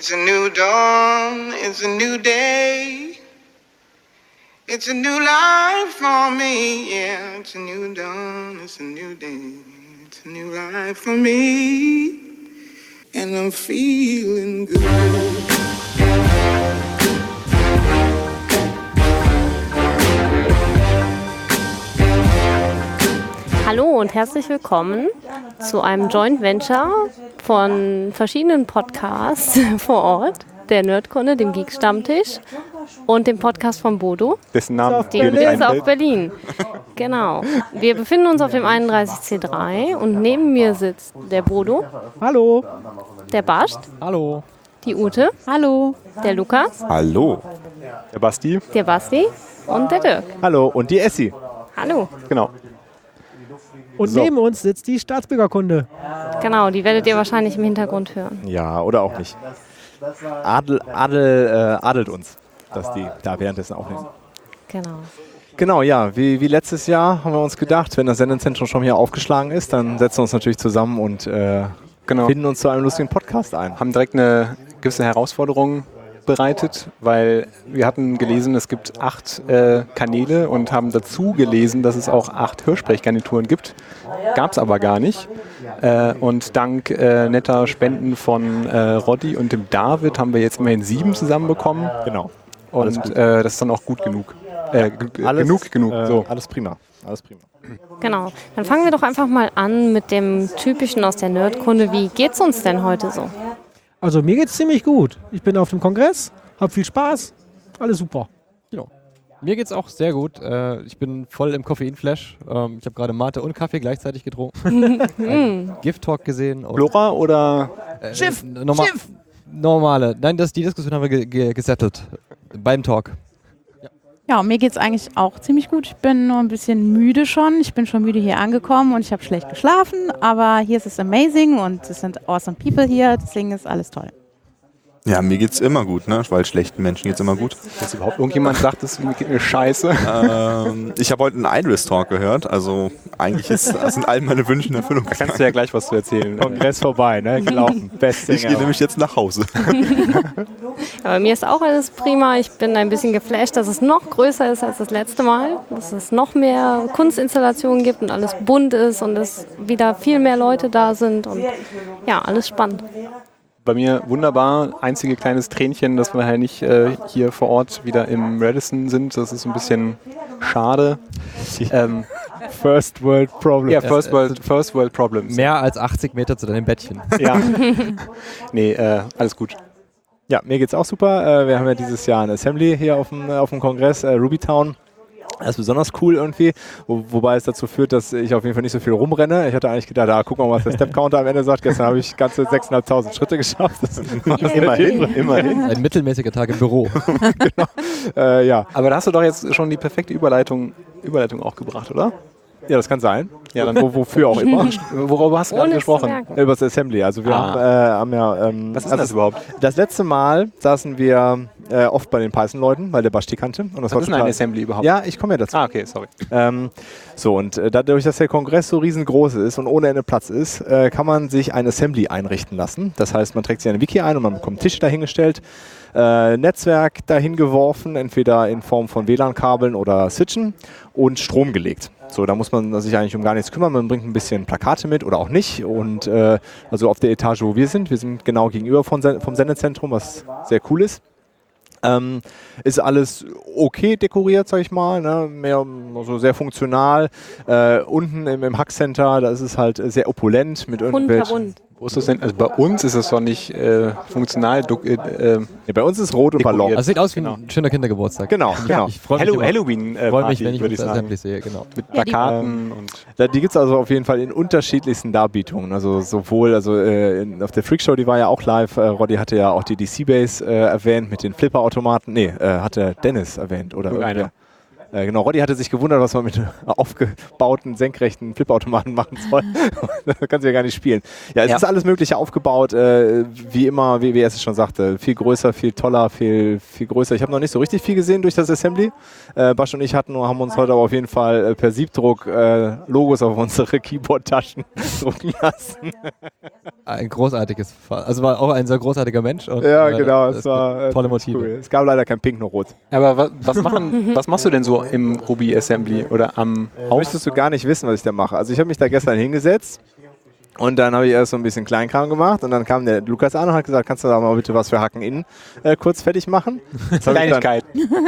It's a new dawn, it's a new day. It's a new life for me, yeah. It's a new dawn, it's a new day. It's a new life for me. And I'm feeling good. Hallo und herzlich willkommen zu einem Joint Venture von verschiedenen Podcasts vor Ort, der Nerdkunde, dem Geek Stammtisch und dem Podcast von Bodo. Dessen dir nicht ist auf. Berlin. Genau. Wir befinden uns auf dem 31C3 und neben mir sitzt der Bodo, Hallo. der Bascht, Hallo. die Ute, hallo, der Lukas, Hallo. Der Basti. der Basti und der Dirk. Hallo. Und die Essi. Hallo. Genau. Und So. neben uns sitzt die Staatsbürgerkunde. Genau, die werdet ihr wahrscheinlich im Hintergrund hören. Ja, oder auch nicht. Adel, Adel, äh, adelt uns, dass die da währenddessen aufnehmen. Genau. Genau, ja. Wie, wie letztes Jahr haben wir uns gedacht, wenn das Sendezentrum schon hier aufgeschlagen ist, dann setzen wir uns natürlich zusammen und äh, Genau. finden uns zu einem lustigen Podcast ein. haben direkt eine gewisse Herausforderung bereitet, weil wir hatten gelesen, es gibt acht äh, Kanäle und haben dazu gelesen, dass es auch acht Hörsprechgarnituren gibt. Gab es aber gar nicht. Äh, und dank äh, netter Spenden von äh, Roddy und dem David haben wir jetzt immerhin sieben zusammenbekommen. Genau. Alles Und gut. äh, das ist dann auch gut genug. Äh, Alles, genug, genug. Äh, so. Alles prima. Alles prima. Genau. Dann fangen wir doch einfach mal an mit dem typischen aus der Nerdkunde. Wie geht's uns denn heute so? Also mir geht's ziemlich gut. Ich bin auf dem Kongress, hab viel Spaß, alles super. Mir geht's auch sehr gut. Äh, ich bin voll im Koffeinflash. Ähm, ich habe gerade Mate und Kaffee gleichzeitig getrunken. Ein Gift Talk gesehen. Flora oder äh, Schiff! Norma Normale. Nein, das, die Diskussion haben wir ge ge gesettelt. Beim Talk. Ja, mir geht's eigentlich auch ziemlich gut. Ich bin nur ein bisschen müde schon. Ich bin schon müde hier angekommen und ich habe schlecht geschlafen. Aber hier ist es amazing und es sind awesome people hier. Deswegen ist alles toll. Ja, mir geht's immer gut, ne? Weil schlechten Menschen geht's immer gut. dass überhaupt irgendjemand sagt, es geht mir scheiße? ähm, ich habe heute einen Idris Talk gehört, also eigentlich ist, sind all meine Wünsche in Erfüllung Da kannst du ja gleich was zu erzählen. Kongress vorbei, ne? Gelaufen. Beste. Ich gehe nämlich jetzt nach Hause. Aber mir ist auch alles prima. Ich bin ein bisschen geflasht, dass es noch größer ist als das letzte Mal. Dass es noch mehr Kunstinstallationen gibt und alles bunt ist und es wieder viel mehr Leute da sind. Und ja, alles spannend. Bei mir wunderbar. Einzige kleines Tränchen, dass wir halt nicht äh, hier vor Ort wieder im Radisson sind. Das ist ein bisschen schade. Ähm, First World Problem. ja, First World, First World Problems. Mehr als 80 Meter zu deinem Bettchen. Ja. nee, äh, alles gut. Ja, mir geht's auch super. Äh, wir haben ja dieses Jahr ein Assembly hier auf dem, äh, auf dem Kongress, äh, Rubytown. Das ist besonders cool irgendwie, wo, wobei es dazu führt, dass ich auf jeden Fall nicht so viel rumrenne. Ich hatte eigentlich gedacht, da gucken wir mal, was der Step-Counter am Ende sagt. Gestern habe ich ganze 6.500 Schritte geschafft. Das ist immerhin, immerhin. Ein mittelmäßiger Tag im Büro. Äh, ja. Aber da hast du doch jetzt schon die perfekte Überleitung, Überleitung auch gebracht, oder? ja, das kann sein. Ja, dann Wo, wofür auch immer. worüber hast du gerade gesprochen? Über das Assembly. Also wir Ah. haben, äh, haben ja... Ähm, Was ist also das überhaupt? Das letzte Mal saßen wir äh, oft bei den Python-Leuten, weil der Basti kannte. Und das Was war ist denn total- ein Assembly überhaupt? Ja, ich komme ja dazu. Ah, okay, sorry. Ähm, so, und äh, dadurch, dass der Kongress so riesengroß ist und ohne Ende Platz ist, äh, kann man sich ein Assembly einrichten lassen. Das heißt, man trägt sich eine Wiki ein und man bekommt Tische dahingestellt, äh, Netzwerk dahin geworfen, entweder in Form von WLAN-Kabeln oder Switchen und Strom gelegt. So, da muss man sich eigentlich um gar nichts kümmern. Man bringt ein bisschen Plakate mit oder auch nicht. Und äh, also auf der Etage, wo wir sind, wir sind genau gegenüber von, Sen- vom Sendezentrum, was sehr cool ist. Ähm, ist alles okay dekoriert, sag ich mal, ne? mehr so sehr funktional. Äh, unten im, im Hackcenter, da ist es halt sehr opulent mit irgendwelchen. Kunterbunt. Wo ist das denn? Also bei uns ist es doch nicht äh, funktional. Äh, äh, Nee, bei uns ist rot und Ballon. Also sieht aus wie ein schöner Kindergeburtstag. Genau, genau. Ich freue mich, Hallo, immer- Halloween äh, freu mich, wenn ich das. Assembly sehe. Genau. Mit Ja, Plakaten und Da, die gibt es also auf jeden Fall in unterschiedlichsten Darbietungen. Also sowohl also äh, in, auf der Freakshow, die war ja auch live. Äh, Roddy hatte ja auch die DC-Base äh, erwähnt mit den Flipper-Automaten. Nee, äh, hatte Dennis erwähnt oder Irgendeiner. Äh, genau, Roddy hatte sich gewundert, was man mit aufgebauten, senkrechten Flipautomaten machen soll. das kannst du ja gar nicht spielen. Ja, es Ja. ist alles Mögliche aufgebaut, äh, wie immer, wie, wie es schon sagte. Viel größer, viel toller, viel, viel größer. Ich habe noch nicht so richtig viel gesehen durch das Assembly. Äh, Basch und ich hatten, haben uns heute aber auf jeden Fall äh, per Siebdruck äh, Logos auf unsere Keyboard-Taschen drucken lassen. Ein großartiges Fall. Also war auch ein sehr großartiger Mensch. Und, Ja, äh, genau. es war äh, tolle Motive. Cool. Es gab leider kein Pink, nur Rot. Aber wa was, machen, was machst du denn so im Ruby Assembly oder am Haus? Möchtest du gar nicht wissen, was ich da mache. Also ich habe mich da gestern hingesetzt und dann habe ich erst so ein bisschen Kleinkram gemacht und dann kam der Lukas an und hat gesagt, kannst du da mal bitte was für Hacken innen äh, kurz fertig machen? Das habe ich, dann- Kleinigkeit.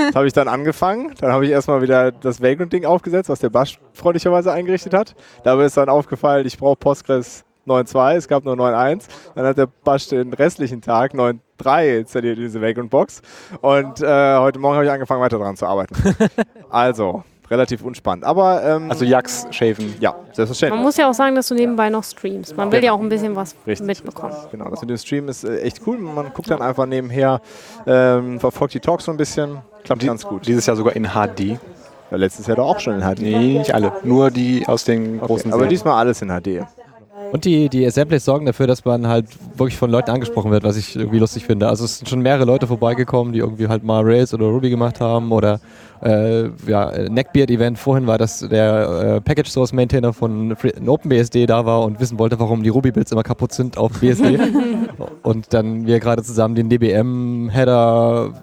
das hab ich dann angefangen. Dann habe ich erstmal wieder das Vagrant-Ding aufgesetzt, was der Basch freundlicherweise eingerichtet hat. Dabei ist dann aufgefallen, ich brauche Postgres 9.2, es gab nur 9.1. Dann hat der Basch den restlichen Tag 9.3 installiert, diese Vagrant-Box. Und äh, heute Morgen habe ich angefangen, weiter daran zu arbeiten. also, relativ unspannend. Aber ähm, Also Jax schäfen. ja, selbstverständlich. Man muss ja auch sagen, dass du nebenbei noch streamst. Man will ja auch ein bisschen was Richtig. mitbekommen. Genau, das mit dem Stream ist äh, echt cool. Man guckt dann einfach nebenher, ähm, verfolgt die Talks so ein bisschen. Klappt ganz gut. Dieses Jahr sogar in HD. Ja, letztes Jahr doch auch schon in HD. Nee, nicht alle. Nur die aus den großen Aber Serien. diesmal alles in HD. Und die, die Assemblies sorgen dafür, dass man halt wirklich von Leuten angesprochen wird, was ich irgendwie lustig finde. Also es sind schon mehrere Leute vorbeigekommen, die irgendwie halt mal Rails oder Ruby gemacht haben oder äh, ja, äh, Neckbeard-Event vorhin war, dass der äh, Package Source Maintainer von Free- OpenBSD da war und wissen wollte, warum die Ruby-Builds immer kaputt sind auf BSD. und dann wir gerade zusammen den DBM-Header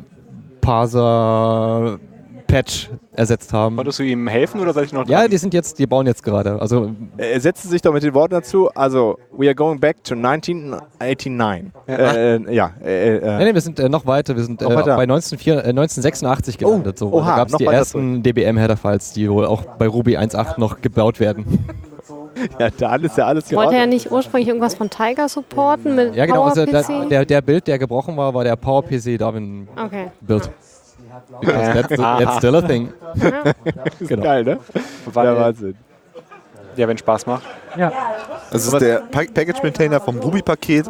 Parser Patch ersetzt haben. Konntest du ihm helfen oder soll ich noch Ja, dran? die sind jetzt, die bauen jetzt gerade. Also Er setzte sich doch mit den Worten dazu. Also, we are going back to 1989. Ja, äh, äh, ja äh, äh, Nee, nee, wir sind äh, noch weiter. Wir sind äh, bei 1904, äh, 1986 gelandet. so. oha, da gab es die ersten DBM-Header-Files, die wohl auch bei Ruby 1.8 noch gebaut werden. ja, da alles ja alles Wollte er geordnet. nicht ursprünglich irgendwas von Tiger supporten mit Ja, genau. Also, PowerPC? der, der, der Bild, der gebrochen war, war der PowerPC Darwin-Bild. okay. Because that's, that's still a thing. genau. Geil, ne? Weil, Ja, Wahnsinn. ja, wenn Spaß macht. Das ist der Pa- Package Maintainer vom Ruby-Paket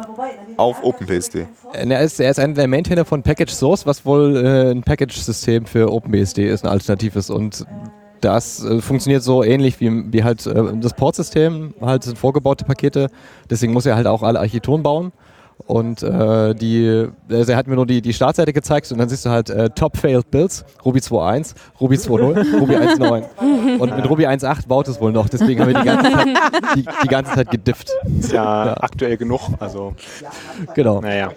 auf OpenBSD. Äh, Er ist, er ist einer der Maintainer von Package Source, was wohl äh, ein Package-System für OpenBSD ist, ein alternatives. Und das äh, funktioniert so ähnlich wie, wie halt äh, das Port-System, halt sind vorgebaute Pakete. Deswegen muss er halt auch alle Architekturen bauen. Und äh, die, also er hat mir nur die, die Startseite gezeigt und dann siehst du halt äh, Top Failed Builds, Ruby 2.1, Ruby 2.0, Ruby 1.9. Und mit Ruby 1.8 baut es wohl noch, deswegen haben wir die ganze Zeit, die, die ganze Zeit gedifft. Ist ja, aktuell genug. Also, Genau. naja.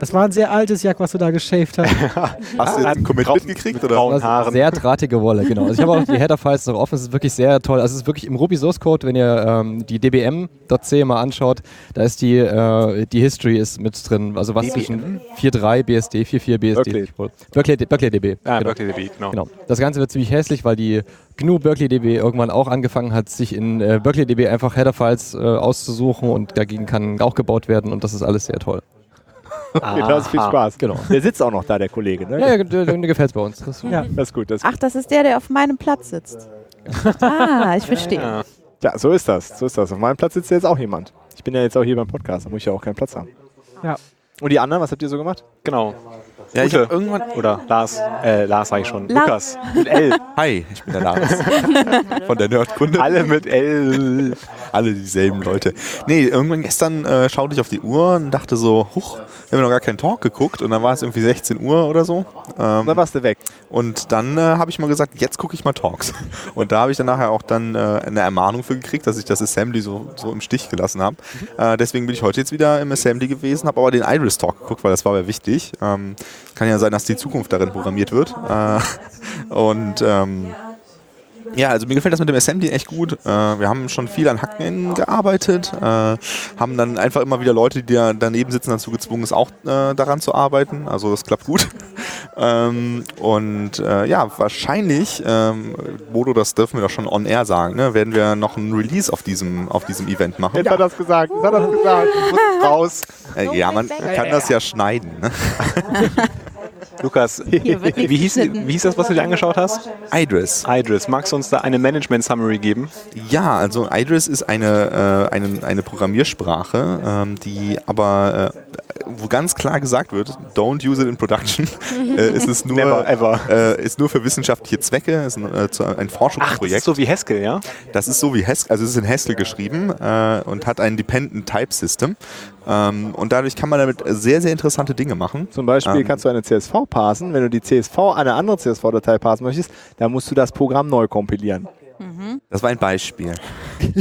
Das war ein sehr altes Jack, was du da geschäft hast. Hast du jetzt einen Commit Grau- mitgekriegt? mit Oder? Das Haaren. Sehr drahtige Wolle, genau. Also ich habe auch die Header-Files noch offen, es ist wirklich sehr toll. Also es ist wirklich im Ruby Source Code, wenn ihr ähm, die dbm.c mal anschaut, da ist die, äh, die History ist mit drin. Also was zwischen 4.3 BSD, 4.4 BSD. Berkeley. Berkeley, Berkeley DB. Ah, genau. Berkeley DB, genau. Genau. Das Ganze wird ziemlich hässlich, weil die GNU Berkeley DB irgendwann auch angefangen hat, sich in äh, Berkeley DB einfach Header-Files äh, auszusuchen und dagegen kann auch gebaut werden und das ist alles sehr toll. Okay, das ist viel Spaß. Genau. Der sitzt auch noch da, der Kollege, ne? Ja, ja, der, der gefällt es bei uns. Das, Ja. Das ist gut. Das ist Ach, das ist der, der auf meinem Platz sitzt. Ah, ich verstehe. Ja. Ja, so ist das. So ist das. Auf meinem Platz sitzt jetzt auch jemand. Ich bin ja jetzt auch hier beim Podcast, da muss ich ja auch keinen Platz haben. Ja. Und die anderen, was habt ihr so gemacht? Genau. Ja, ich hab irgendwann. Oder Lars. Äh, Lars sag ich schon. La- Lukas. Mit L. Hi, ich bin der Lars. Von der Nerdkunde. Alle mit L. Alle dieselben Leute. Nee, irgendwann gestern äh, schaute ich auf die Uhr und dachte so, huch, wir haben noch gar keinen Talk geguckt und dann war es irgendwie 16 Uhr oder so. Ähm, Dann warst du weg. und dann äh, habe ich mal gesagt, jetzt gucke ich mal Talks. Und da habe ich dann nachher auch dann äh, eine Ermahnung für gekriegt, dass ich das Assembly so, so im Stich gelassen habe. Äh, deswegen bin ich heute jetzt wieder im Assembly gewesen, habe aber den Iris Talk geguckt, weil das war mir wichtig. Ähm, kann ja sein, dass die Zukunft darin programmiert wird. Äh, und ähm, ja, also mir gefällt das mit dem Assembly echt gut. Äh, wir haben schon viel an Hacken gearbeitet, äh, haben dann einfach immer wieder Leute, die da daneben sitzen, dazu gezwungen, ist auch äh, daran zu arbeiten. Also das klappt gut. ähm, und äh, ja, wahrscheinlich, ähm, Bodo, das dürfen wir doch schon on air sagen, ne, werden wir noch ein Release auf diesem, auf diesem Event machen. Jetzt hat er es gesagt. Jetzt hat er es gesagt. Raus. Äh, ja, man kann das ja schneiden. Ne? Lukas, wie hieß, wie hieß das, was du dir angeschaut hast? Idris. Idris. Magst du uns da eine Management-Summary geben? Ja, also Idris ist eine, äh, eine, eine Programmiersprache, ähm, die aber, äh, wo ganz klar gesagt wird, don't use it in production. äh, es ist nur, Never ever. Äh, ist nur für wissenschaftliche Zwecke, ist ein, äh, zu- ein Ach, das Forschungsprojekt. ist so wie Haskell, ja? Das ist so wie Haskell, also es ist in Haskell geschrieben äh, und hat ein Dependent Type System. Ähm, und dadurch kann man damit sehr, sehr interessante Dinge machen. Zum Beispiel Ähm. kannst du eine CSV parsen. Wenn du die CSV, eine andere CSV-Datei parsen möchtest, dann musst du das Programm neu kompilieren. Das war ein Beispiel.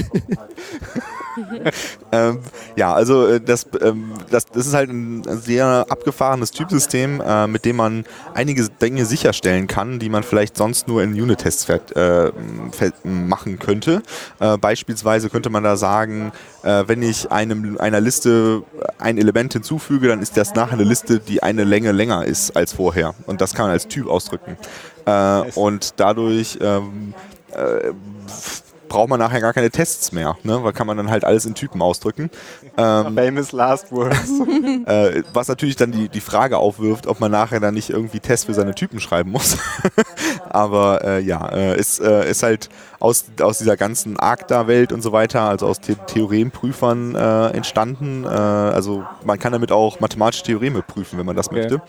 ähm, ja, also äh, das, ähm, das, das ist halt ein sehr abgefahrenes Typsystem, äh, mit dem man einige Dinge sicherstellen kann, die man vielleicht sonst nur in Unit-Tests äh, machen könnte. Äh, beispielsweise könnte man da sagen, äh, wenn ich einem, einer Liste ein Element hinzufüge, dann ist das nachher eine Liste, die eine Länge länger ist als vorher. Und das kann man als Typ ausdrücken. Äh, und dadurch ähm, äh, braucht man nachher gar keine Tests mehr, ne? weil kann man dann halt alles in Typen ausdrücken. Ähm, Famous Last Words. äh, was natürlich dann die, die Frage aufwirft, ob man nachher dann nicht irgendwie Tests für seine Typen schreiben muss. Aber äh, ja, äh, ist, äh, ist halt aus, aus dieser ganzen ARCTA-Welt und so weiter, also aus The Theoremprüfern äh, entstanden. Äh, also man kann damit auch mathematische Theoreme prüfen, wenn man das Okay. möchte.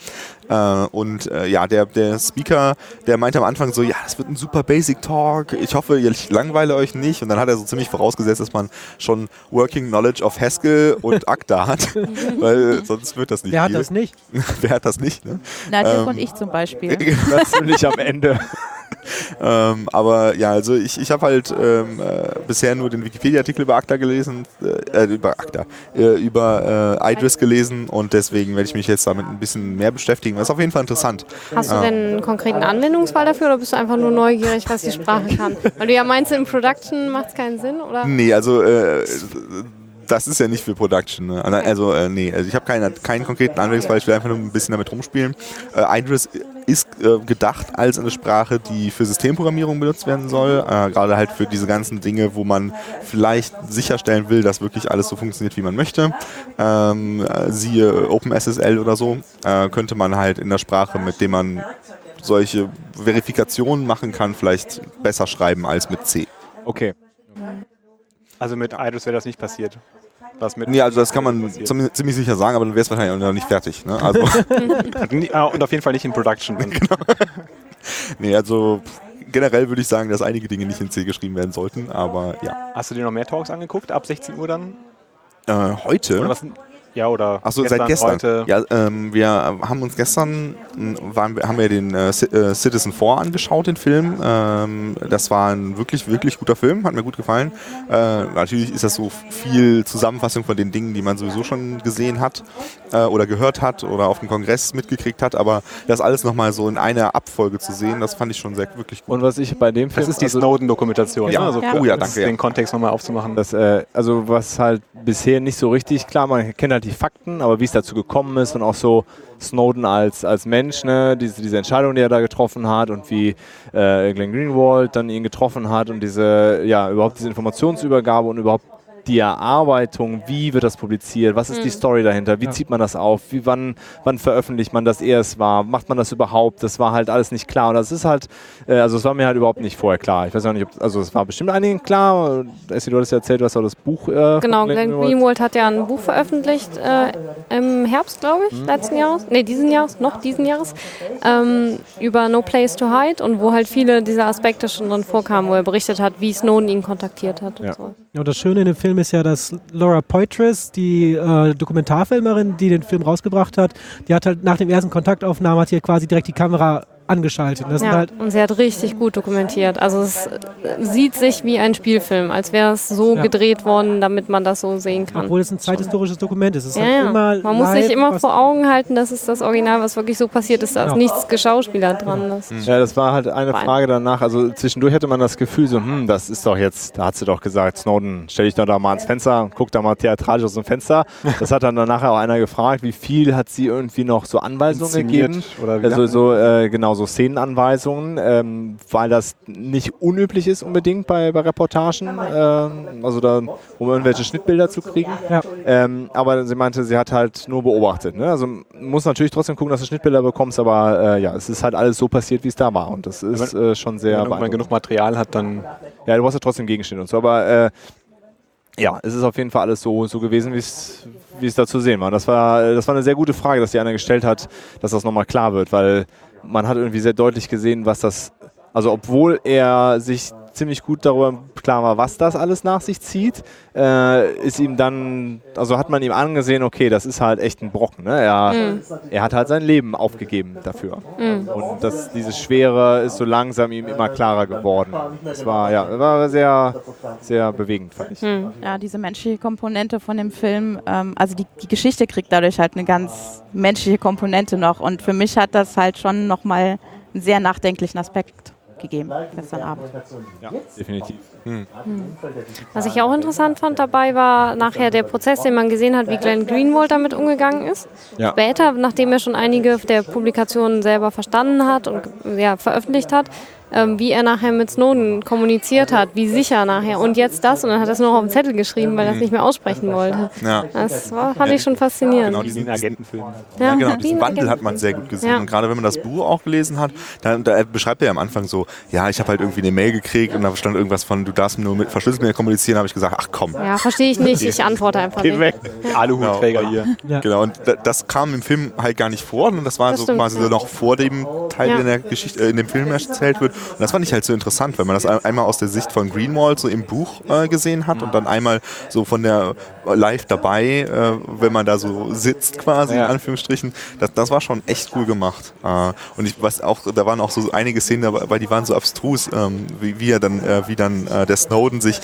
Äh, und äh, ja, der, der Speaker, der meinte am Anfang so, ja, das wird ein super Basic Talk. Ich hoffe, ihr langweile euch nicht. Und dann hat er so ziemlich vorausgesetzt, dass man schon Working Knowledge of Haskell und ACTA hat, weil sonst wird das nicht Wer hat viel. das nicht? Wer hat das nicht? Ne? Na, Dirk Ähm, und ich zum Beispiel. Das will ich am Ende. ähm, aber ja, also ich, ich habe halt ähm, äh, bisher nur den Wikipedia-Artikel über ACTA gelesen, äh, äh, über ACTA, äh, über äh, Idris gelesen und deswegen werde ich mich jetzt damit ein bisschen mehr beschäftigen. Das ist auf jeden Fall interessant. Hast du denn einen konkreten Anwendungsfall dafür oder bist du einfach nur neugierig, was die Sprache kann? Weil du ja meinst, in Production macht es keinen Sinn, oder? Nee, also äh, das ist ja nicht für Production. Ne? Also äh, nee, also ich habe keinen, keinen konkreten Anwendungsfall, ich will einfach nur ein bisschen damit rumspielen. Äh, Idris ist äh, gedacht als eine Sprache, die für Systemprogrammierung benutzt werden soll, äh, gerade halt für diese ganzen Dinge, wo man vielleicht sicherstellen will, dass wirklich alles so funktioniert, wie man möchte. Ähm, äh, siehe OpenSSL oder so, äh, könnte man halt in der Sprache, mit dem man solche Verifikationen machen kann, vielleicht besser schreiben als mit C. Okay. Also mit Idris wäre das nicht passiert. Was mit Nee, also das kann man ziemlich, ziemlich sicher sagen, aber dann wäre es wahrscheinlich auch noch nicht fertig. Ne? Also, Ah, und auf jeden Fall nicht in Production. nee, also generell würde ich sagen, dass einige Dinge nicht in C geschrieben werden sollten, aber ja. Hast du dir noch mehr Talks angeguckt? Ab 16 Uhr dann? Äh, heute? Oder was? Ja, oder Achso, seit gestern. heute? Ja, ähm, wir haben uns gestern, waren, haben wir den äh, äh, Citizen 4 angeschaut, den Film. Ähm, das war ein wirklich, wirklich guter Film, hat mir gut gefallen. Äh, natürlich ist das so viel Zusammenfassung von den Dingen, die man sowieso schon gesehen hat äh, oder gehört hat oder auf dem Kongress mitgekriegt hat, aber das alles nochmal so in einer Abfolge zu sehen, das fand ich schon sehr, wirklich gut. Und was ich bei dem Film. Das ist die also, Snowden-Dokumentation. Ja. ne? Also Ja. Oh ja, danke, ja. Den Kontext nochmal aufzumachen. Das, äh, also was halt bisher nicht so richtig, klar, man kennt halt die Fakten, aber wie es dazu gekommen ist und auch so Snowden als, als Mensch, ne, diese, diese Entscheidung, die er da getroffen hat und wie äh, Glenn Greenwald dann ihn getroffen hat und diese, ja, überhaupt diese Informationsübergabe und überhaupt die Erarbeitung, wie wird das publiziert, was ist die Story dahinter, wie zieht man das auf, wie, wann, wann veröffentlicht man das erst war, macht man das überhaupt, das war halt alles nicht klar und das ist halt, äh, also es war mir halt überhaupt nicht vorher klar. Ich weiß auch nicht, ob, also es war bestimmt einigen klar, Essi, du hattest ja erzählt, du hast auch das Buch äh, Genau, Glenn Greenwald. Hat ja ein Buch veröffentlicht äh, im Herbst, glaube ich, letzten Jahres. Nee, diesen Jahres, noch diesen Jahres, ähm, über No Place to Hide und wo halt viele dieser Aspekte schon drin vorkamen, wo er berichtet hat, wie Snowden ihn kontaktiert hat und Ja. so. Ja, und das Schöne in dem Film ist ja, dass Laura Poitras, die äh, Dokumentarfilmerin, die den Film rausgebracht hat, die hat halt nach dem ersten Kontaktaufnahme hat hier quasi direkt die Kamera angeschaltet. Und Das Ja, halt und sie hat richtig gut dokumentiert. Also es sieht sich wie ein Spielfilm, als wäre es so Ja. gedreht worden, damit man das so sehen kann. Obwohl es ein zeithistorisches Dokument ist. Es ist Ja, halt ja. immer Man muss sich immer vor Augen halten, das ist das Original, was wirklich so passiert ist. Da ist Ja. nichts geschauspielert dran. Das Ja, das war halt eine. Frage danach. Also zwischendurch hatte man das Gefühl, so, hm, das ist doch jetzt, da hat sie doch gesagt, Snowden, stell dich doch da mal ans Fenster und guck da mal theatralisch aus dem Fenster. Das hat dann danach auch einer gefragt, wie viel hat sie irgendwie noch so Anweisungen gegeben. oder wie Also so, äh, genau, genau so Szenenanweisungen, ähm, weil das nicht unüblich ist unbedingt bei, bei Reportagen, ähm, also da, um irgendwelche Schnittbilder zu kriegen. Ja. Ähm, aber sie meinte, sie hat halt nur beobachtet. Ne? Also muss natürlich trotzdem gucken, dass du Schnittbilder bekommst, aber äh, ja, es ist halt alles so passiert, wie es da war. Und das ist äh, schon sehr Wenn man genug Material hat, dann Ja, du brauchst ja trotzdem Gegenstände und so, aber äh, ja, es ist auf jeden Fall alles so, so gewesen, wie es wie es da zu sehen war. Das war, das war eine sehr gute Frage, dass die einer gestellt hat, dass das nochmal klar wird, weil man hat irgendwie sehr deutlich gesehen, was das, also obwohl er sich ziemlich gut darüber klar war, was das alles nach sich zieht, äh, ist ihm dann, also hat man ihm angesehen, okay, das ist halt echt ein Brocken. Ne? Er, er hat halt sein Leben aufgegeben dafür. Und das, dieses Schwere ist so langsam ihm immer klarer geworden. Das war, ja, war sehr, sehr bewegend, fand ich. Ja, diese menschliche Komponente von dem Film, ähm, also die, die Geschichte kriegt dadurch halt eine ganz menschliche Komponente noch. Und für mich hat das halt schon nochmal einen sehr nachdenklichen Aspekt gegeben gestern Abend. Ja, definitiv. Was ich auch interessant fand dabei war nachher der Prozess, den man gesehen hat, wie Glenn Greenwald damit umgegangen ist. Ja. Später, nachdem er schon einige der Publikationen selber verstanden hat und ja, veröffentlicht hat, ähm, wie er nachher mit Snowden kommuniziert hat, wie sicher nachher. Und jetzt das und dann hat er es nur noch auf den Zettel geschrieben, weil er es nicht mehr aussprechen wollte. Ja. Das war, fand ich schon faszinierend. Genau, diesen, Agentenfilm. Ja, genau, wie diesen Wandel hat man sehr gut gesehen. Ja. Und gerade wenn man das Buch auch gelesen hat, da, da beschreibt er ja am Anfang so, ja, ich habe halt irgendwie eine Mail gekriegt und da stand irgendwas von, du darfst nur mit mir kommunizieren, habe ich gesagt, ach komm. Ja, verstehe ich nicht. Ich antworte einfach Geh nicht. weg. Aluhutträger hier. Ja. Genau, und da, das kam im Film halt gar nicht vor. Und das war Das so stimmt, quasi so ja. noch vor dem Teil, Ja. der in der Geschichte, äh, in dem Film erzählt wird. Und das fand ich halt so interessant, weil man das ein- einmal aus der Sicht von Greenwald so im Buch äh, gesehen hat und dann einmal so von der äh, live dabei, äh, wenn man da so sitzt quasi, Ja. in Anführungsstrichen. Das, das war schon echt cool gemacht. Äh, und ich was auch, da waren auch so einige Szenen dabei, weil die waren so abstrus, ähm, wie, wie er dann, äh, wie dann äh, der Snowden sich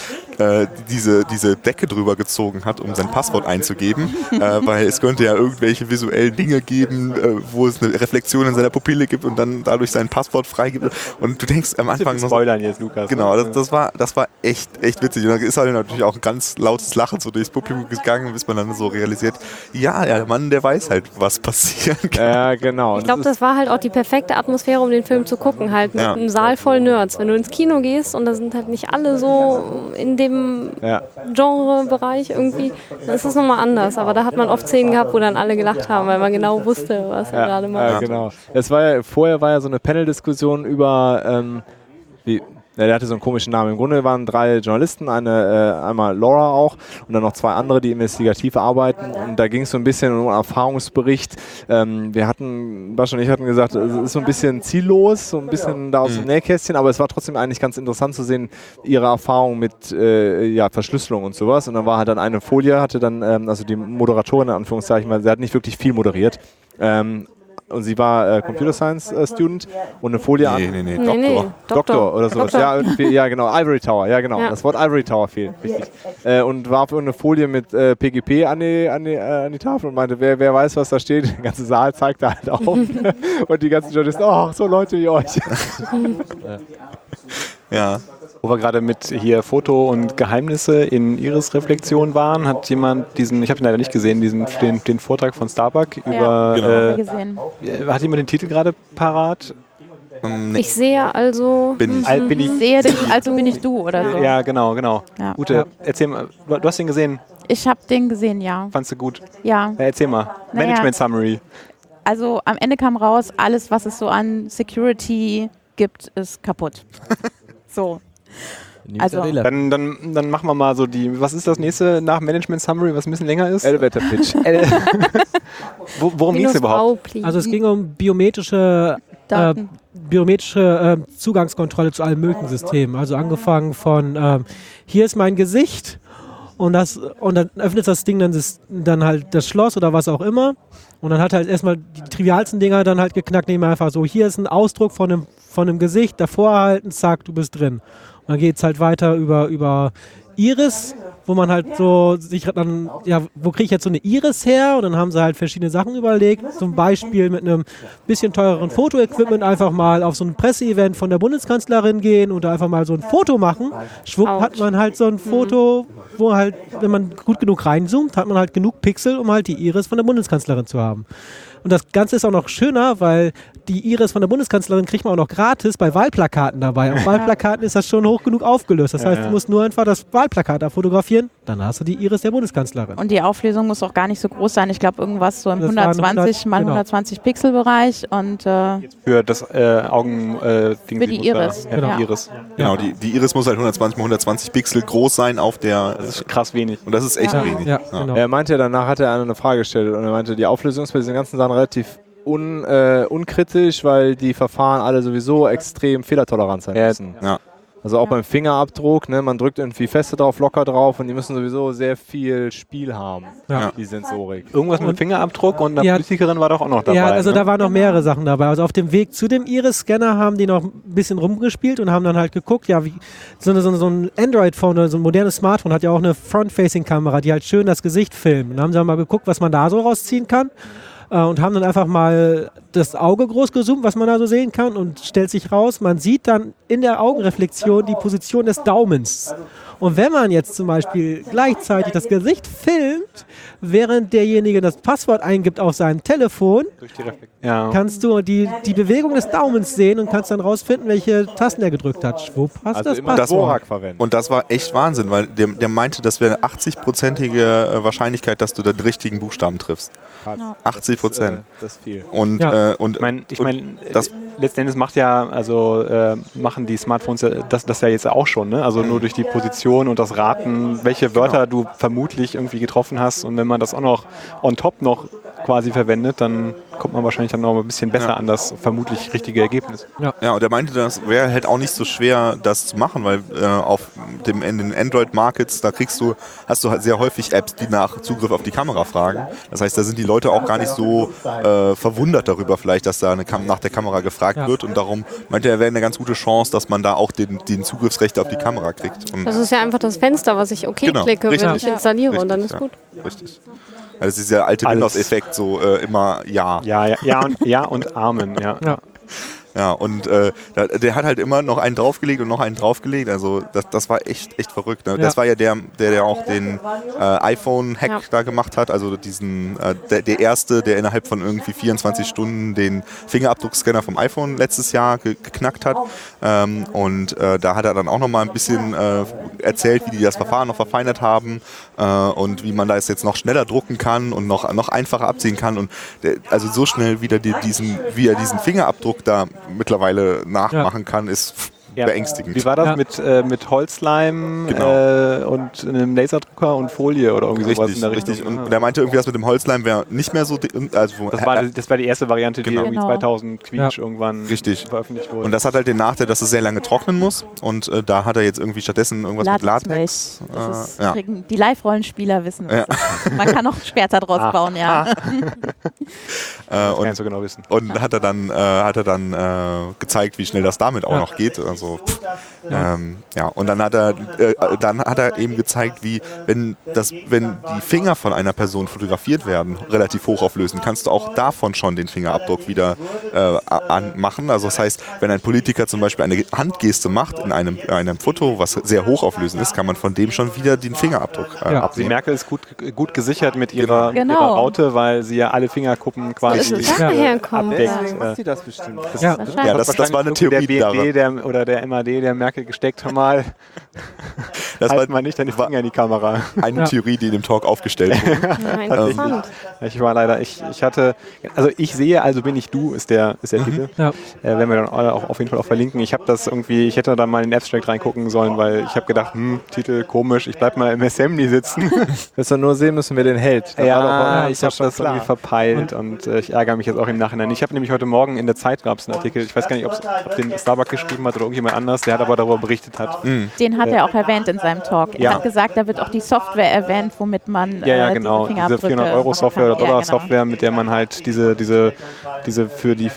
diese, diese Decke drüber gezogen hat, um sein Passwort einzugeben, weil es könnte ja irgendwelche visuellen Dinge geben, wo es eine Reflexion in seiner Pupille gibt und dann dadurch sein Passwort freigibt. Und du denkst am Anfang noch Spoilern jetzt, Lukas. Genau, das, das, war, das war echt, echt witzig. Und da ist halt natürlich auch ein ganz lautes Lachen so durchs Publikum gegangen, bis man dann so realisiert, ja, ja, der Mann, der weiß halt, was passieren kann. Ja, genau. Ich glaube, das war halt auch die perfekte Atmosphäre, um den Film zu gucken, halt mit Ja. einem Saal voll Nerds. Wenn du ins Kino gehst und da sind halt nicht alle so in dem ja. Genrebereich irgendwie, dann ist das nochmal anders. Aber da hat man oft Szenen gehabt, wo dann alle gelacht haben, weil man genau wusste, was er gerade macht. Ja, genau. Es war ja, vorher war ja so eine Panel-Diskussion über, ähm, wie, ja, der hatte so einen komischen Namen. Im Grunde waren drei Journalisten, eine, äh, einmal Laura auch und dann noch zwei andere, die investigativ arbeiten. Und da ging es so ein bisschen um einen Erfahrungsbericht. Ähm, wir hatten, Basch und ich hatten gesagt, es ist so ein bisschen ziellos, so ein bisschen da aus dem Nähkästchen, aber es war trotzdem eigentlich ganz interessant zu sehen, ihre Erfahrung mit äh, ja, Verschlüsselung und sowas. Und dann war halt dann eine Folie, hatte dann, ähm, also die Moderatorin in Anführungszeichen, weil sie hat nicht wirklich viel moderiert. Ähm, und sie war äh, Computer Science äh, Student und eine Folie Nee, an. nee, nee, Nee, Doktor. nee, Doktor, Doktor oder sowas. Doktor. Ja, irgendwie, ja, genau. Ivory Tower, ja, genau. Ja. Das Wort Ivory Tower fehlt, richtig. Äh, und warf eine Folie mit äh, PGP an die, an, die, äh, an die Tafel und meinte, wer, wer weiß, was da steht. Der ganze Saal zeigte halt auf. und die ganzen Journalisten, oh, so Leute wie euch. Ja. Wo wir gerade mit hier Foto und Geheimnisse in Iris Reflexion waren, hat jemand diesen, ich habe ihn leider nicht gesehen, diesen, den, den Vortrag von Starbuck über, Genau. gesehen. äh, hat jemand den Titel gerade parat? Ähm, nee, Ich sehe also. bin ich. Al- bin ich, Sehe dich, also bin ich du oder so. ja, genau, genau. Ja. Ute, erzähl mal, du, du hast den gesehen, Ich habe den gesehen, ja. fandst du gut? Ja. Ja, erzähl mal. Naja. Management Summary. Also am Ende kam raus, alles, was es so an Security gibt, ist kaputt. so. Also- Dann, dann, dann machen wir mal so die, was ist das nächste nach Management Summary, was ein bisschen länger ist? Elevator Pitch. Äh, Wo, worum ging es überhaupt? Also es ging um biometrische, äh, biometrische äh, Zugangskontrolle zu allen möglichen Systemen. Also angefangen von ähm, hier ist mein Gesicht und das und dann öffnet das Ding dann, das, dann halt das Schloss oder was auch immer. Und dann hat halt erstmal die trivialsten Dinger dann halt geknackt, wir einfach so, hier ist ein Ausdruck von einem, von einem Gesicht, davor halten, zack, du bist drin. Und dann geht es halt weiter über, über Iris, wo man halt so sich dann, ja, wo kriege ich jetzt so eine Iris her? Und dann haben sie halt verschiedene Sachen überlegt. Zum Beispiel mit einem bisschen teureren Fotoequipment einfach mal auf so ein Presseevent von der Bundeskanzlerin gehen und da einfach mal so ein Foto machen. Schwupp hat man halt so ein Foto, wo halt, wenn man gut genug reinzoomt, hat man halt genug Pixel, um halt die Iris von der Bundeskanzlerin zu haben. Und das Ganze ist auch noch schöner, weil die Iris von der Bundeskanzlerin kriegt man auch noch gratis bei Wahlplakaten dabei. Auf Wahlplakaten ist das schon hoch genug aufgelöst. Das heißt, du musst nur einfach das Wahlplakat da fotografieren, dann hast du die Iris der Bundeskanzlerin. Und die Auflösung muss auch gar nicht so groß sein. Ich glaube, irgendwas so im Das waren 120 mal genau. 120 Pixel Bereich und äh, Für das äh, Augen äh, Ding Für die muss da- Iris, Ja, genau. die Iris. Genau, die, die Iris muss halt 120 mal 120 Pixel groß sein auf der. Das ist krass wenig. Und das ist echt Ja. wenig. Ja, genau. Er meinte, danach hat er eine Frage gestellt und er meinte, die Auflösung ist bei diesen ganzen Sachen relativ un, äh, unkritisch, weil die Verfahren alle sowieso extrem fehlertolerant sein Ja. müssen. Ja. Also auch beim Fingerabdruck, ne, man drückt irgendwie feste drauf, locker drauf und die müssen sowieso sehr viel Spiel haben, Ja. die Sensorik. Irgendwas mit Fingerabdruck und eine Ja. Politikerin war doch auch noch dabei. Ja, also ne? da waren noch mehrere Sachen dabei. Also auf dem Weg zu dem Iris-Scanner haben die noch ein bisschen rumgespielt und haben dann halt geguckt, ja, wie so, eine, so, eine- so ein Android-Phone oder so ein modernes Smartphone hat ja auch eine Front-Facing-Kamera, die halt schön das Gesicht filmt. Und dann haben sie mal geguckt, was man da so rausziehen kann. Äh, und haben dann einfach mal das Auge groß gezoomt, was man da so sehen kann, und stellt sich raus, man sieht dann in der Augenreflexion die Position des Daumens. Und wenn man jetzt zum Beispiel gleichzeitig das Gesicht filmt, während derjenige das Passwort eingibt auf seinem Telefon, ja. kannst du die, die Bewegung des Daumens sehen und kannst dann rausfinden, welche Tasten er gedrückt hat. Schwupp, hast Also das immer das Passwort. Verwenden. Und das war echt Wahnsinn, weil der, der meinte, das wäre eine 80-prozentige äh, Wahrscheinlichkeit, dass du den richtigen Buchstaben triffst. 80 Prozent. Äh, das ist viel. Und, Ja. äh, und Ich meine, ich mein, das- äh, letzten Endes macht ja, also äh, machen die Smartphones ja das, das ja jetzt auch schon, ne? Also nur durch die Position und das Raten, welche Wörter du vermutlich irgendwie getroffen hast und wenn man das auch noch on top noch quasi verwendet, dann kommt man wahrscheinlich dann noch ein bisschen besser Ja. an das vermutlich richtige Ergebnis. Ja, und er meinte, das wäre halt auch nicht so schwer, das zu machen, weil äh, auf dem in den Android-Markets, da kriegst du, hast du halt sehr häufig Apps, die nach Zugriff auf die Kamera fragen. Das heißt, da sind die Leute auch gar nicht so äh, verwundert darüber, vielleicht, dass da eine Kam nach der Kamera gefragt Ja. wird. Und darum meinte er, wäre eine ganz gute Chance, dass man da auch den, den Zugriffsrechte auf die Kamera kriegt. Und Das ist ja einfach das Fenster, was ich okay Genau, klicke, wenn richtig. ich installiere und dann ist ja, gut. Richtig. Also das ist dieser alte. Windows-Effekt, so äh, immer ja. Ja, ja, ja und, ja und Amen, ja. Ja. Ja, und äh, der hat halt immer noch einen draufgelegt und noch einen draufgelegt. Also das, das war echt, echt verrückt. Ne? Das Ja. war ja der, der, der auch den äh, iPhone-Hack Ja. da gemacht hat. Also diesen, äh, der, der erste, der innerhalb von irgendwie 24 Stunden den Fingerabdruckscanner vom iPhone letztes Jahr ge geknackt hat. Ähm, und äh, da hat er dann auch noch mal ein bisschen äh, erzählt, wie die das Verfahren noch verfeinert haben äh, und wie man da jetzt noch schneller drucken kann und noch, noch einfacher abziehen kann. Und der, also so schnell wieder die, diesen, wie er diesen Fingerabdruck da mittlerweile nachmachen kann, ist Ja. beängstigend. Wie war das Ja. mit, äh, mit Holzleim Genau. äh, und einem Laserdrucker und Folie oder irgendwie sowas in Richtig, der richtig. Richtung? Und der meinte irgendwie, das mit dem Holzleim wäre nicht mehr so. Also, Das war, das war die erste Variante, die Genau. irgendwie Genau. 2000 Quietsch irgendwann Richtig. veröffentlicht wurde. und das hat halt den Nachteil, dass es sehr lange trocknen muss. Und äh, da hat er jetzt irgendwie stattdessen irgendwas mit Latex. Das ist, Äh, ja. kriegen- Die Live-Rollenspieler wissen, was Ja. Man kann noch Schwerter draus Ah. bauen, ja. Äh, kann und so genau wissen. Und hat er dann, äh, hat er dann äh, gezeigt, wie schnell das damit auch Ja. noch geht. Also, so. Pff. Ja. Ähm, ja. Und dann hat er, äh, dann hat er eben gezeigt, wie wenn das, wenn die Finger von einer Person fotografiert werden, relativ hochauflösend, kannst du auch davon schon den Fingerabdruck wieder äh, anmachen. Also das heißt, wenn ein Politiker zum Beispiel eine Handgeste macht in einem, in einem Foto, was sehr hochauflösend ist, kann man von dem schon wieder den Fingerabdruck äh, Ja. Die absehen. Merkel ist gut, gut gesichert mit ihrer, Genau. ihrer Raute, weil sie ja alle Fingerkuppen quasi abdeckt. Ja. Äh, macht sie das bestimmt. Ja. Ja, das, das war eine Theorie der. BND der, oder der MAD der Merkel gesteckt, hör mal, Das halt war mal nicht deine war- Finger in die Kamera. eine Ja. Theorie, die in dem Talk aufgestellt wurde. Ja, interessant. Ich war leider, ich, ich hatte, also ich sehe, also bin ich du, ist der, ist der Titel. Ja. Äh, werden wir dann auch auf jeden Fall auch verlinken. Ich habe das irgendwie, ich hätte da mal in den Abstract reingucken sollen, weil ich habe gedacht, hm, Titel komisch, ich bleib mal im Assembly sitzen. Willst du nur sehen, müssen wir den Held. Da ja, ist ich habe das klar. irgendwie verpeilt und äh, ich ärgere mich jetzt auch im Nachhinein. Ich habe nämlich heute Morgen in der Zeit gab es einen Artikel, ich weiß gar nicht, ob den Starbuck geschrieben hat oder irgendjemand anders, der hat aber darüber berichtet hat. Den hat er auch erwähnt in seinem Talk. Er Ja. hat gesagt, da wird auch die Software erwähnt, womit man Ja, ja, äh, genau. diese Diese Fingerabdrücke 400 Euro Software oder Dollar Ja, genau. Software, mit der man halt diese, diese, diese für die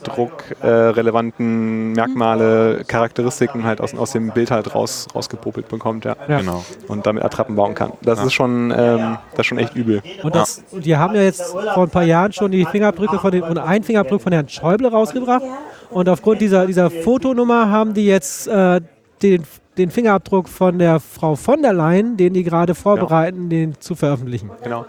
Fingerabdruck äh, relevanten Merkmale, Charakteristiken halt aus, aus dem Bild halt raus, rausgepopelt bekommt, ja. Ja. Genau. Und damit Attrappen bauen kann. Das ist schon, ähm, das ist schon echt übel. Und, das, und die haben ja jetzt vor ein paar Jahren schon die Fingerabdrücke von den, und einen Fingerabdruck von Herrn Schäuble rausgebracht. Und aufgrund dieser, dieser Fotonummer haben die jetzt äh, den, den Fingerabdruck von der Frau von der Leyen, den die gerade vorbereiten, den zu veröffentlichen. Genau.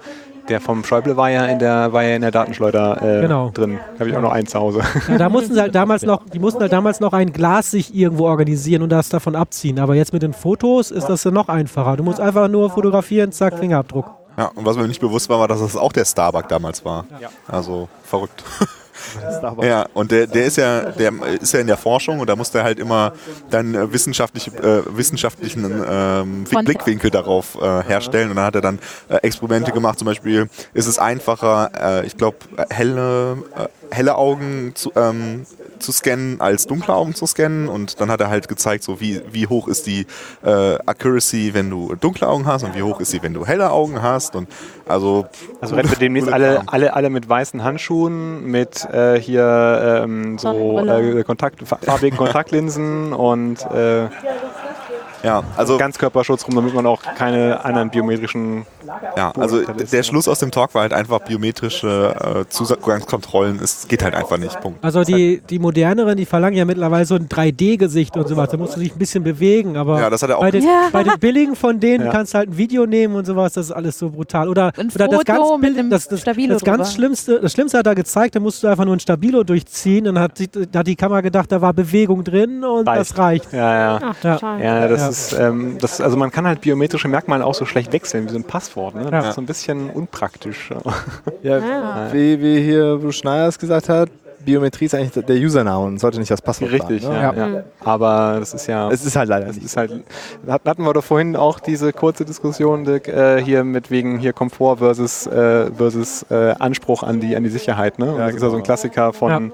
Der vom Schäuble war ja in der, war ja in der Datenschleuder äh, Genau. drin. Habe ich auch noch einen zu Hause. Ja, da mussten sie halt damals noch, die mussten halt damals noch ein Glas sich irgendwo organisieren und das davon abziehen. Aber jetzt mit den Fotos ist das ja noch einfacher. Du musst einfach nur fotografieren, zack, Fingerabdruck. Ja, und was mir nicht bewusst war, war, dass das auch der Starbuck damals war. Ja. Also verrückt. Ja, und der, der ist ja, der ist ja in der Forschung und da muss der halt immer dann äh, wissenschaftliche, äh, wissenschaftlichen ähm. Blickwinkel darauf äh, herstellen. Und dann hat er dann äh, Experimente gemacht. Zum Beispiel ist es einfacher, äh, ich glaube, helle, äh, helle Augen zu, ähm, zu scannen als dunkle Augen zu scannen. Und dann hat er halt gezeigt, so wie, wie hoch ist die äh, Accuracy, wenn du dunkle Augen hast und wie hoch ist sie, wenn du helle Augen hast. Und also Also rennen wir demnächst alle, alle, alle mit weißen Handschuhen, mit äh, hier ähm, so Sonnenbrille. äh, Kontakt, fa- farbigen Kontaktlinsen und äh, ja, also Ganzkörperschutz rum, damit man auch keine anderen biometrischen. Ja, also der Schluss aus dem Talk war halt einfach biometrische äh, Zugangskontrollen. Es geht halt einfach nicht. Punkt. Also die, die moderneren, die verlangen ja mittlerweile so ein 3D-Gesicht und sowas. Da musst du dich ein bisschen bewegen, aber Ja, das hat er auch bei, den, Ja. bei den billigen von denen Ja. kannst du halt ein Video nehmen und sowas. Das ist alles so brutal. Oder, Ein oder das ganz das, das, Stabilo das ganz. Schlimmste, das Schlimmste hat er gezeigt, da musst du einfach nur ein Stabilo durchziehen. Dann hat, da hat die Kamera gedacht, da war Bewegung drin und Reicht. das reicht. Ja, ja. Ach, Ja. Ja, das Ja. Ist, ähm, das, also man kann halt biometrische Merkmale auch so schlecht wechseln, wie so ein Passwort. Ne? Das Ja. ist so ein bisschen unpraktisch. Ja, Ja. Wie, wie hier Bruce Schneider es gesagt hat, Biometrie ist eigentlich der Username und sollte nicht das Passwort Richtig, sein. Ne? ja, ja. Aber das ist ja. Es ist halt leider Das nicht. ist halt, hat- hatten wir doch vorhin auch diese kurze Diskussion Dirk, äh, hier mit wegen hier Komfort versus, äh, versus äh, Anspruch an die, an die Sicherheit. Ne? Und Ja, das ist ja so ein genau. Klassiker von,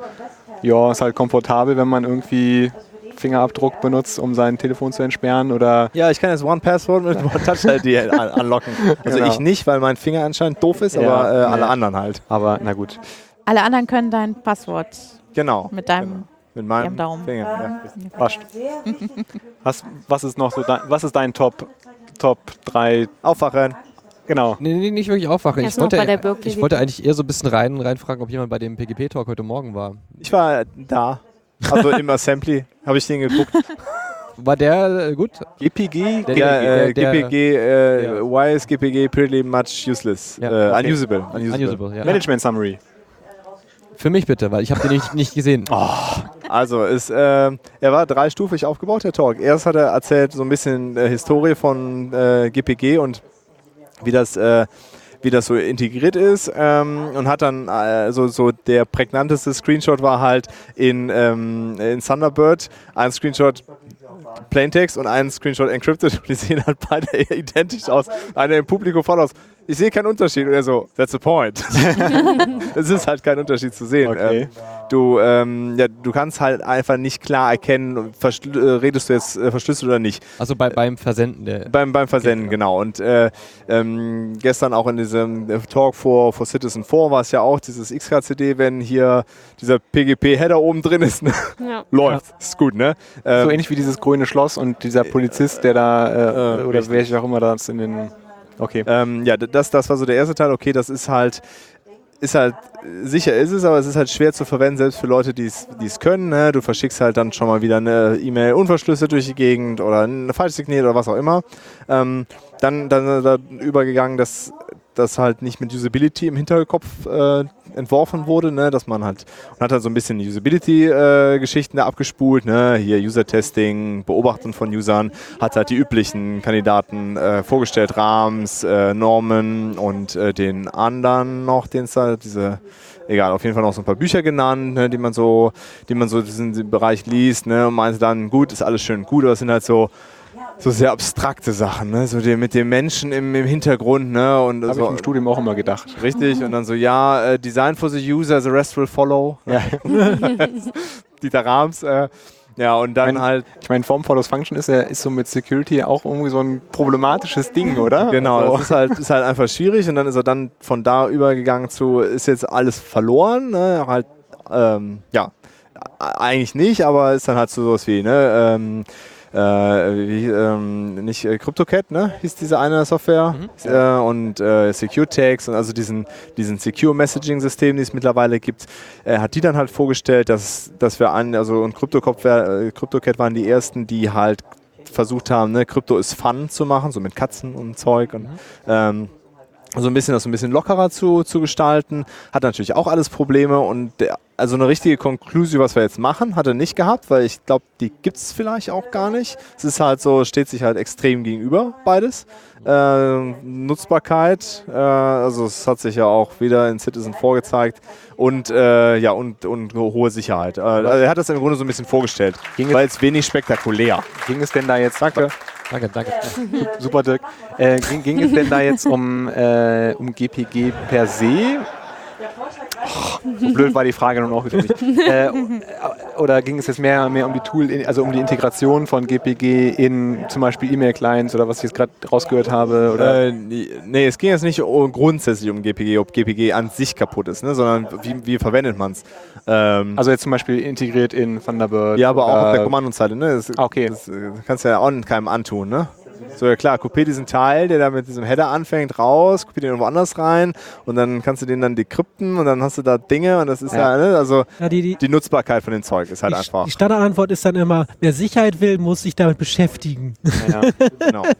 ja. ist halt komfortabel, wenn man irgendwie Fingerabdruck benutzt, um sein Telefon zu entsperren oder Ja, ich kann jetzt One Password mit One Touch ID un unlocken. Also Genau. ich nicht, weil mein Finger anscheinend doof ist, Ja, aber äh, alle nee. anderen halt. aber na gut. Alle anderen können dein Passwort Genau. mit deinem. Mit meinem Daumen. Finger. Ja. Passt. Was, was ist noch so dein, was ist dein Top, Top 3? Aufwachen. Genau. Nee, nee, nicht wirklich aufwachen. Ich wollte, Berkeley ich wollte eigentlich eher so ein bisschen rein, reinfragen, ob jemand bei dem PGP-Talk heute Morgen war. Ich war da. Also im Assembly habe ich den geguckt. War der äh, gut? GPG? Der- ja, äh, der- GPG, äh, why is GPG pretty much useless? Ja, äh, okay. Unusable. Unusable. Unusable, ja. Management Summary. Für mich bitte, weil ich habe den nicht, nicht gesehen. Also, es, ähm, er war dreistufig aufgebaut, der Talk. Erst hat er erzählt so ein bisschen äh, Historie von äh, GPG und wie das, äh, wie das so integriert ist ähm, und hat dann äh, so, der prägnanteste Screenshot war halt in, ähm, in Thunderbird ein Screenshot Plaintext und ein Screenshot encrypted und die sehen halt beide identisch aus. Einer im Publikum voll aus. Ich sehe keinen Unterschied. Und er so, that's the point. es ist halt kein Unterschied zu sehen. Okay. Ähm, du, ähm, ja, du kannst halt einfach nicht klar erkennen, äh, redest du jetzt äh, verschlüsselt oder nicht. Also bei, beim Versenden der. Beim, beim Versenden, genau. Und äh, ähm, gestern auch in diesem äh, Talk vor, vor Citizen 4 war es ja auch dieses XKCD, wenn hier dieser PGP-Header oben drin ist, ne? Ja. läuft. Ist gut, ne? Ähm, so ähnlich wie dieses grüne Schloss und dieser Polizist, der da, äh, Äh, oder welcher auch immer das in den. Okay. Ähm, ja, das, das war so der erste Teil. Okay, das ist halt, ist halt, sicher ist es, aber es ist halt schwer zu verwenden, selbst für Leute, die es können. Ne? Du verschickst halt dann schon mal wieder eine E-Mail unverschlüsselt durch die Gegend oder eine falsch signiert oder was auch immer. Ähm, dann, dann da übergegangen, dass das halt nicht mit Usability im Hinterkopf äh, entworfen wurde, ne? dass man halt und hat halt so ein bisschen Usability-Geschichten da abgespult, ne? hier User-Testing, Beobachten von Usern, hat halt die üblichen Kandidaten äh, vorgestellt, Rams, äh, Norman und äh, den anderen noch, den es da, diese egal, auf jeden Fall noch so ein paar Bücher genannt, ne, die man so, die man so diesen Bereich liest, ne, und meinte dann, gut, ist alles schön gut, aber es sind halt so, so sehr abstrakte Sachen, ne, so die, mit dem Menschen im, im Hintergrund, ne, und Habe so, ich im Studium auch immer gedacht. richtig, und dann so, ja, äh, Design for the User, the rest will follow, Ja. Dieter Rams, äh, ja, und dann Mein- halt, Ich meine, Form follows Function ist ja ist so mit Security auch irgendwie so ein problematisches Ding, oder? Genau, Also, das ist halt, ist halt einfach schwierig und dann ist er dann von da übergegangen zu, ist jetzt alles verloren, ne? halt, ähm, ja, eigentlich nicht, aber ist dann halt so sowas wie, ne, ähm, äh, wie, ähm, nicht äh, CryptoCat, ne, hieß diese eine Software. Äh, und äh, SecureTags und also diesen, diesen Secure Messaging System, die es mittlerweile gibt, äh, hat die dann halt vorgestellt, dass, dass wir an, also und CryptoCat, äh, CryptoCat waren die ersten, die halt versucht haben, ne, Krypto ist Fun zu machen, so mit Katzen und Zeug und ähm, so ein bisschen das so ein bisschen lockerer zu, zu gestalten. Hat natürlich auch alles Probleme und der, also eine richtige Konklusion, was wir jetzt machen, hat er nicht gehabt, weil ich glaube, die gibt es vielleicht auch gar nicht. Es ist halt so, steht sich halt extrem gegenüber, beides. Äh, Nutzbarkeit, äh, also es hat sich ja auch wieder in Citizen vorgezeigt und äh, ja und, und hohe Sicherheit. Äh, also er hat das im Grunde so ein bisschen vorgestellt, Ging weil es wenig spektakulär. Ging es denn da jetzt, Danke. Danke, danke. super Dirk, äh, ging, ging es denn da jetzt um, äh, um GPG per se? Oh, so blöd war die Frage nun auch wieder nicht. Äh, oder ging es jetzt mehr, mehr um die Tool, also um die Integration von GPG in zum Beispiel E-Mail-Clients oder was ich jetzt gerade rausgehört habe? Oder? Äh, nee, es ging jetzt nicht grundsätzlich um GPG, ob GPG an sich kaputt ist, ne, sondern wie, wie verwendet man es. Ähm, also jetzt zum Beispiel integriert in Thunderbird. ja, aber auch auf der äh, Kommandozeile. Ne? Das, Ah, okay. das äh, kannst du ja auch keinem antun. Ne? So, ja klar, kopier diesen Teil, der da mit diesem Header anfängt, raus, kopier den irgendwo anders rein und dann kannst du den dann dekrypten und dann hast du da Dinge und das ist ja, Ja. ne, also Ja, die, die, die Nutzbarkeit von dem Zeug ist halt die, einfach. die Standardantwort ist dann immer, wer Sicherheit will, muss sich damit beschäftigen. Ja. Genau.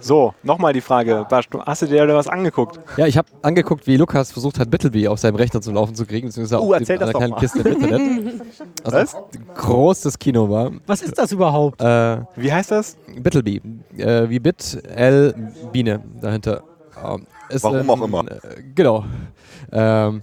So, nochmal die Frage. Hast du dir da was angeguckt? Ja, ich habe angeguckt, wie Lukas versucht hat, Bittleby auf seinem Rechner zum Laufen zu kriegen, beziehungsweise Uh, auf erzähl einer das doch kleinen mal. Kiste im Internet. Also Was? groß das Kino war. Was ist das überhaupt? Äh, Wie heißt das? Bittleby, äh, wie Bit, L, Biene dahinter. Ähm, ist, Warum auch immer. äh, Genau. Ähm,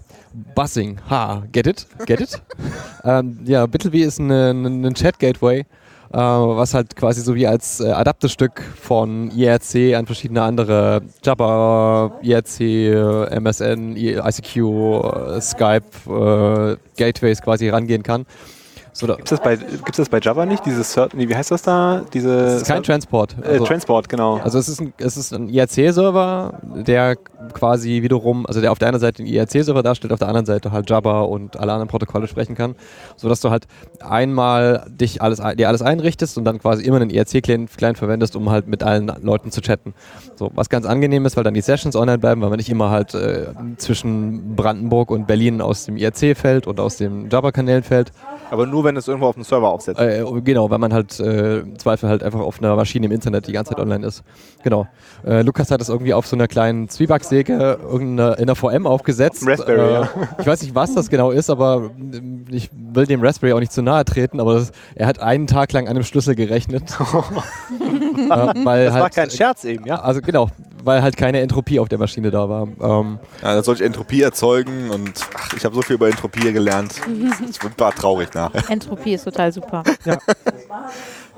Buzzing, ha, get it? Get it? ähm, ja, Bittleby ist ein, ein, ein Chat-Gateway, was halt quasi so wie als äh, Adapterstück von IRC an verschiedene andere Jabber, IRC, äh, MSN, ICQ, äh, Skype, äh, Gateways quasi rangehen kann. So, da, Gibt es das, bei- gibt's das bei Java nicht? Diese Cert nee, wie heißt das da? Diese es ist kein Transport. äh, Transport, genau. Also es ist ein, es ist ein IRC-Server, der quasi wiederum, also der auf der einen Seite den IRC-Server darstellt, auf der anderen Seite halt Java und alle anderen Protokolle sprechen kann, sodass du halt einmal dich alles, dir alles einrichtest und dann quasi immer einen IRC-Client verwendest, um halt mit allen Leuten zu chatten. So, was ganz angenehm ist, weil dann die Sessions online bleiben, weil man nicht immer halt äh, zwischen Brandenburg und Berlin aus dem IRC fällt und aus den Java-Kanälen fällt. Aber nur, wenn es irgendwo auf dem Server aufsetzt. Äh, genau, weil man halt äh, im Zweifel halt einfach auf einer Maschine im Internet die ganze Zeit online ist. Genau. Äh, Lukas hat das irgendwie auf so einer kleinen Zwiebacksäge in der VM aufgesetzt. Raspberry, äh, ja. Ich weiß nicht, was das genau ist, aber ähm, ich will dem Raspberry auch nicht zu nahe treten, aber das, er hat einen Tag lang an einem Schlüssel gerechnet. äh, das halt, war kein Scherz eben, ja. Also genau, weil halt keine Entropie auf der Maschine da war. Ähm, Ja, da soll ich Entropie erzeugen und ach, ich habe so viel über Entropie gelernt. Es war traurig nachher. Entropie ist total super.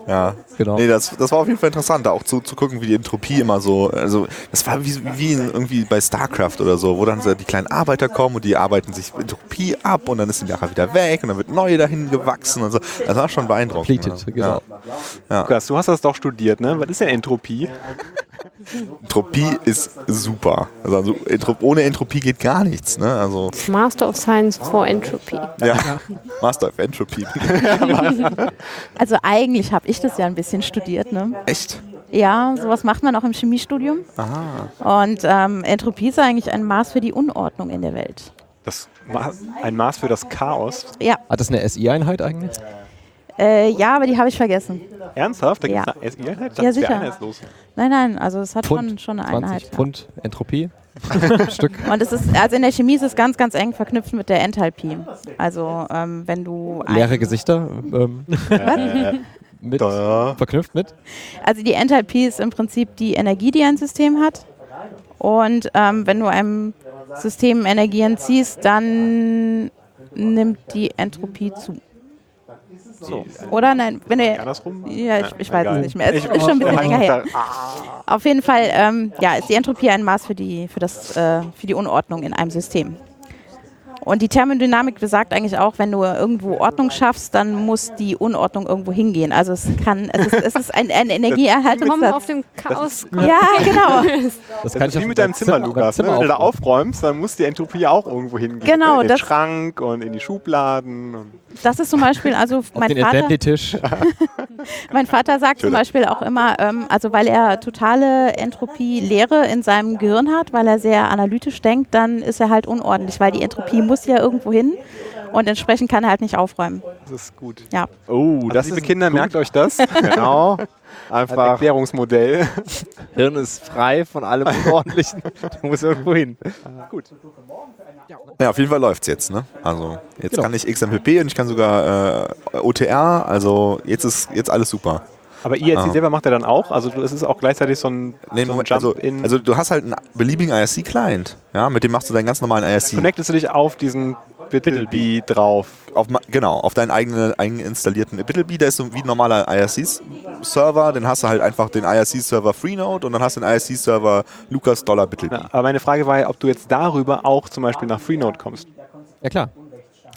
Ja. genau. Nee, das, das war auf jeden Fall interessant, da auch zu, zu gucken, wie die Entropie immer so, also das war wie, wie in, irgendwie bei StarCraft oder so, wo dann so die kleinen Arbeiter kommen und die arbeiten sich Entropie ab und dann ist die nachher wieder weg und dann wird neue dahin gewachsen und so. Das war schon beeindruckend. Ja. genau. Ja. Lukas, du hast das doch studiert, ne? Was ist denn Entropie? Entropie ist super. Also, also Entrop ohne Entropie geht gar nichts. Ne? Also Master of Science for Entropy. ja, Master of Entropy. Also eigentlich habe ich das ja ein bisschen studiert. Ne? Echt? Ja, sowas macht man auch im Chemiestudium. Aha. Und ähm, Entropie ist eigentlich ein Maß für die Unordnung in der Welt. Das Ma ein Maß für das Chaos. Ja, Hat das eine SI-Einheit eigentlich? Äh, ja, aber die habe ich vergessen. Ernsthaft? Da Ja. gibt's eine? Ja, sicher. wäre einheitslos. Nein, nein, also es hat schon, Pfund, schon eine 20 Einheit. ja. Pfund Entropie. Stück. Und es ist, also in der Chemie ist es ganz, ganz eng verknüpft mit der Enthalpie. Also ähm, wenn du ein- Leere Gesichter. Ähm, mit, Da. verknüpft mit. Also die Enthalpie ist im Prinzip die Energie, die ein System hat. Und ähm, wenn du einem System Energie entziehst, dann nimmt die Entropie zu. So. Oder nein, wenn du. Andersrum? Ja, ich, ich weiß es nicht mehr. Es Ich- ist schon ein bisschen länger her. Ah, Auf jeden Fall, ähm, ja, ist die Entropie ein Maß für die, für, das, äh, für die Unordnung in einem System. Und die Thermodynamik besagt eigentlich auch, wenn du irgendwo Ordnung schaffst, dann muss die Unordnung irgendwo hingehen. Also es kann, es ist, es ist ein, ein Willkommen Energieerhaltungssatz. auf dem Chaos. Ja, genau. Das Das ist wie mit deinem Zimmer, deinem Lukas. Ne? Zimmer Wenn du da aufräumst, dann muss die Entropie auch irgendwo hingehen. Genau, ne? In den das- Schrank und in die Schubladen. Und Das ist zum Beispiel, also Auf mein den Vater, mein Vater sagt zum Beispiel auch immer, ähm, also weil er totale Entropie-Lehre in seinem Gehirn hat, weil er sehr analytisch denkt, dann ist er halt unordentlich, weil die Entropie muss ja irgendwo hin und entsprechend kann er halt nicht aufräumen. das ist gut. Ja. Oh, Das das liebe ist Kinder, gut. merkt euch das. Genau. Einfach, Erklärungsmodell. Hirn ist frei von allem Unordentlichen. Du musst irgendwo hin. Gut. Ja, auf jeden Fall läuft's jetzt, ne? Also jetzt Genau. kann ich XMPP und ich kann sogar äh, OTR, also jetzt ist jetzt alles super. Aber IRC Ah. selber macht er dann auch? Also es ist auch gleichzeitig so ein, Nee, so ein Moment, Jump also, in... also du hast halt einen beliebigen IRC-Client, ja, mit dem machst du deinen ganz normalen IRC. connectest du dich auf diesen BitLB drauf. Auf, ma- genau, auf deinen eigenen, eigenen installierten BittlBee, der ist so wie ein normaler IRC-Server, dann hast du halt einfach den IRC-Server Freenode und dann hast du den IRC-Server Lucas Dollar BittlBee. Ja, aber meine Frage war ja, ob du jetzt darüber auch zum Beispiel nach Freenode kommst. Ja klar.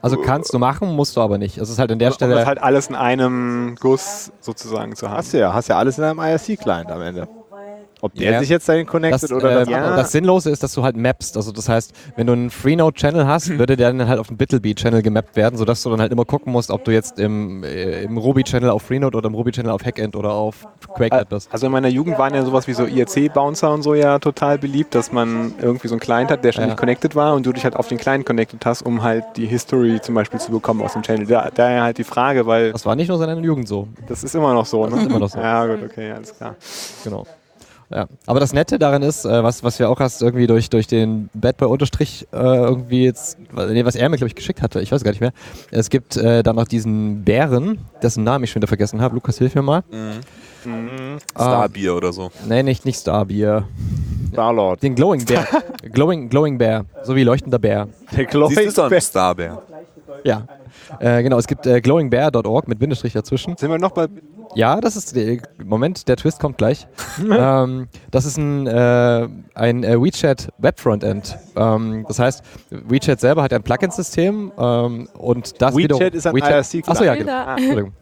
Also kannst du machen, musst du aber nicht. Es ist halt an der Um Stelle. das halt alles in einem Guss sozusagen zu haben. Hast du ja, hast ja alles in einem IRC-Client am Ende. Ob der Ja. sich jetzt dahin connected Das, oder äh, das andere. das Sinnlose ist, dass du halt mappst. Also das heißt, wenn du einen Freenode-Channel hast, würde der dann halt auf den BittlBee-Channel gemappt werden, sodass du dann halt immer gucken musst, ob du jetzt im, äh, im Ruby-Channel auf Freenode oder im Ruby-Channel auf Hackend oder auf QuakeNet bist. Also in meiner Jugend waren ja sowas wie so IRC-Bouncer und so ja total beliebt, dass man irgendwie so einen Client hat, der ständig Ja. connected war und du dich halt auf den Client connected hast, um halt die History zum Beispiel zu bekommen aus dem Channel. Da, daher halt die Frage, weil Das war nicht nur seine Jugend so. das ist immer noch so, ne? ist immer noch so. Ja, gut, okay, alles klar. Genau. Ja. Aber das Nette daran ist, äh, was, was wir auch hast, irgendwie durch, durch den Bad Boy Unterstrich äh, irgendwie jetzt, nee, was er mir, glaube ich, geschickt hatte, ich weiß gar nicht mehr. Es gibt äh, dann noch diesen Bären, dessen Namen ich schon wieder vergessen habe. Lukas, hilf mir mal. Ah, Starbier oder so. nee, nicht, nicht Starbier. Starlord. Den Glowing Bear. Glowing, Glowing Bear. So wie leuchtender Bär. Der Glowing Siehst du, ist doch ein Starbär. Ja. Äh, genau, es gibt äh, glowingbear.org mit Bindestrich dazwischen. Sind wir noch bei Ja, das ist der Moment, der Twist kommt gleich. ähm, das ist ein, äh, ein äh, WeChat Web Frontend. Ähm, das heißt, WeChat selber hat ein Plugin-System ähm, und das WeChat wiederum- ist ein WeChat, IRC-Client. Achso, ja, genau. Ah, Entschuldigung.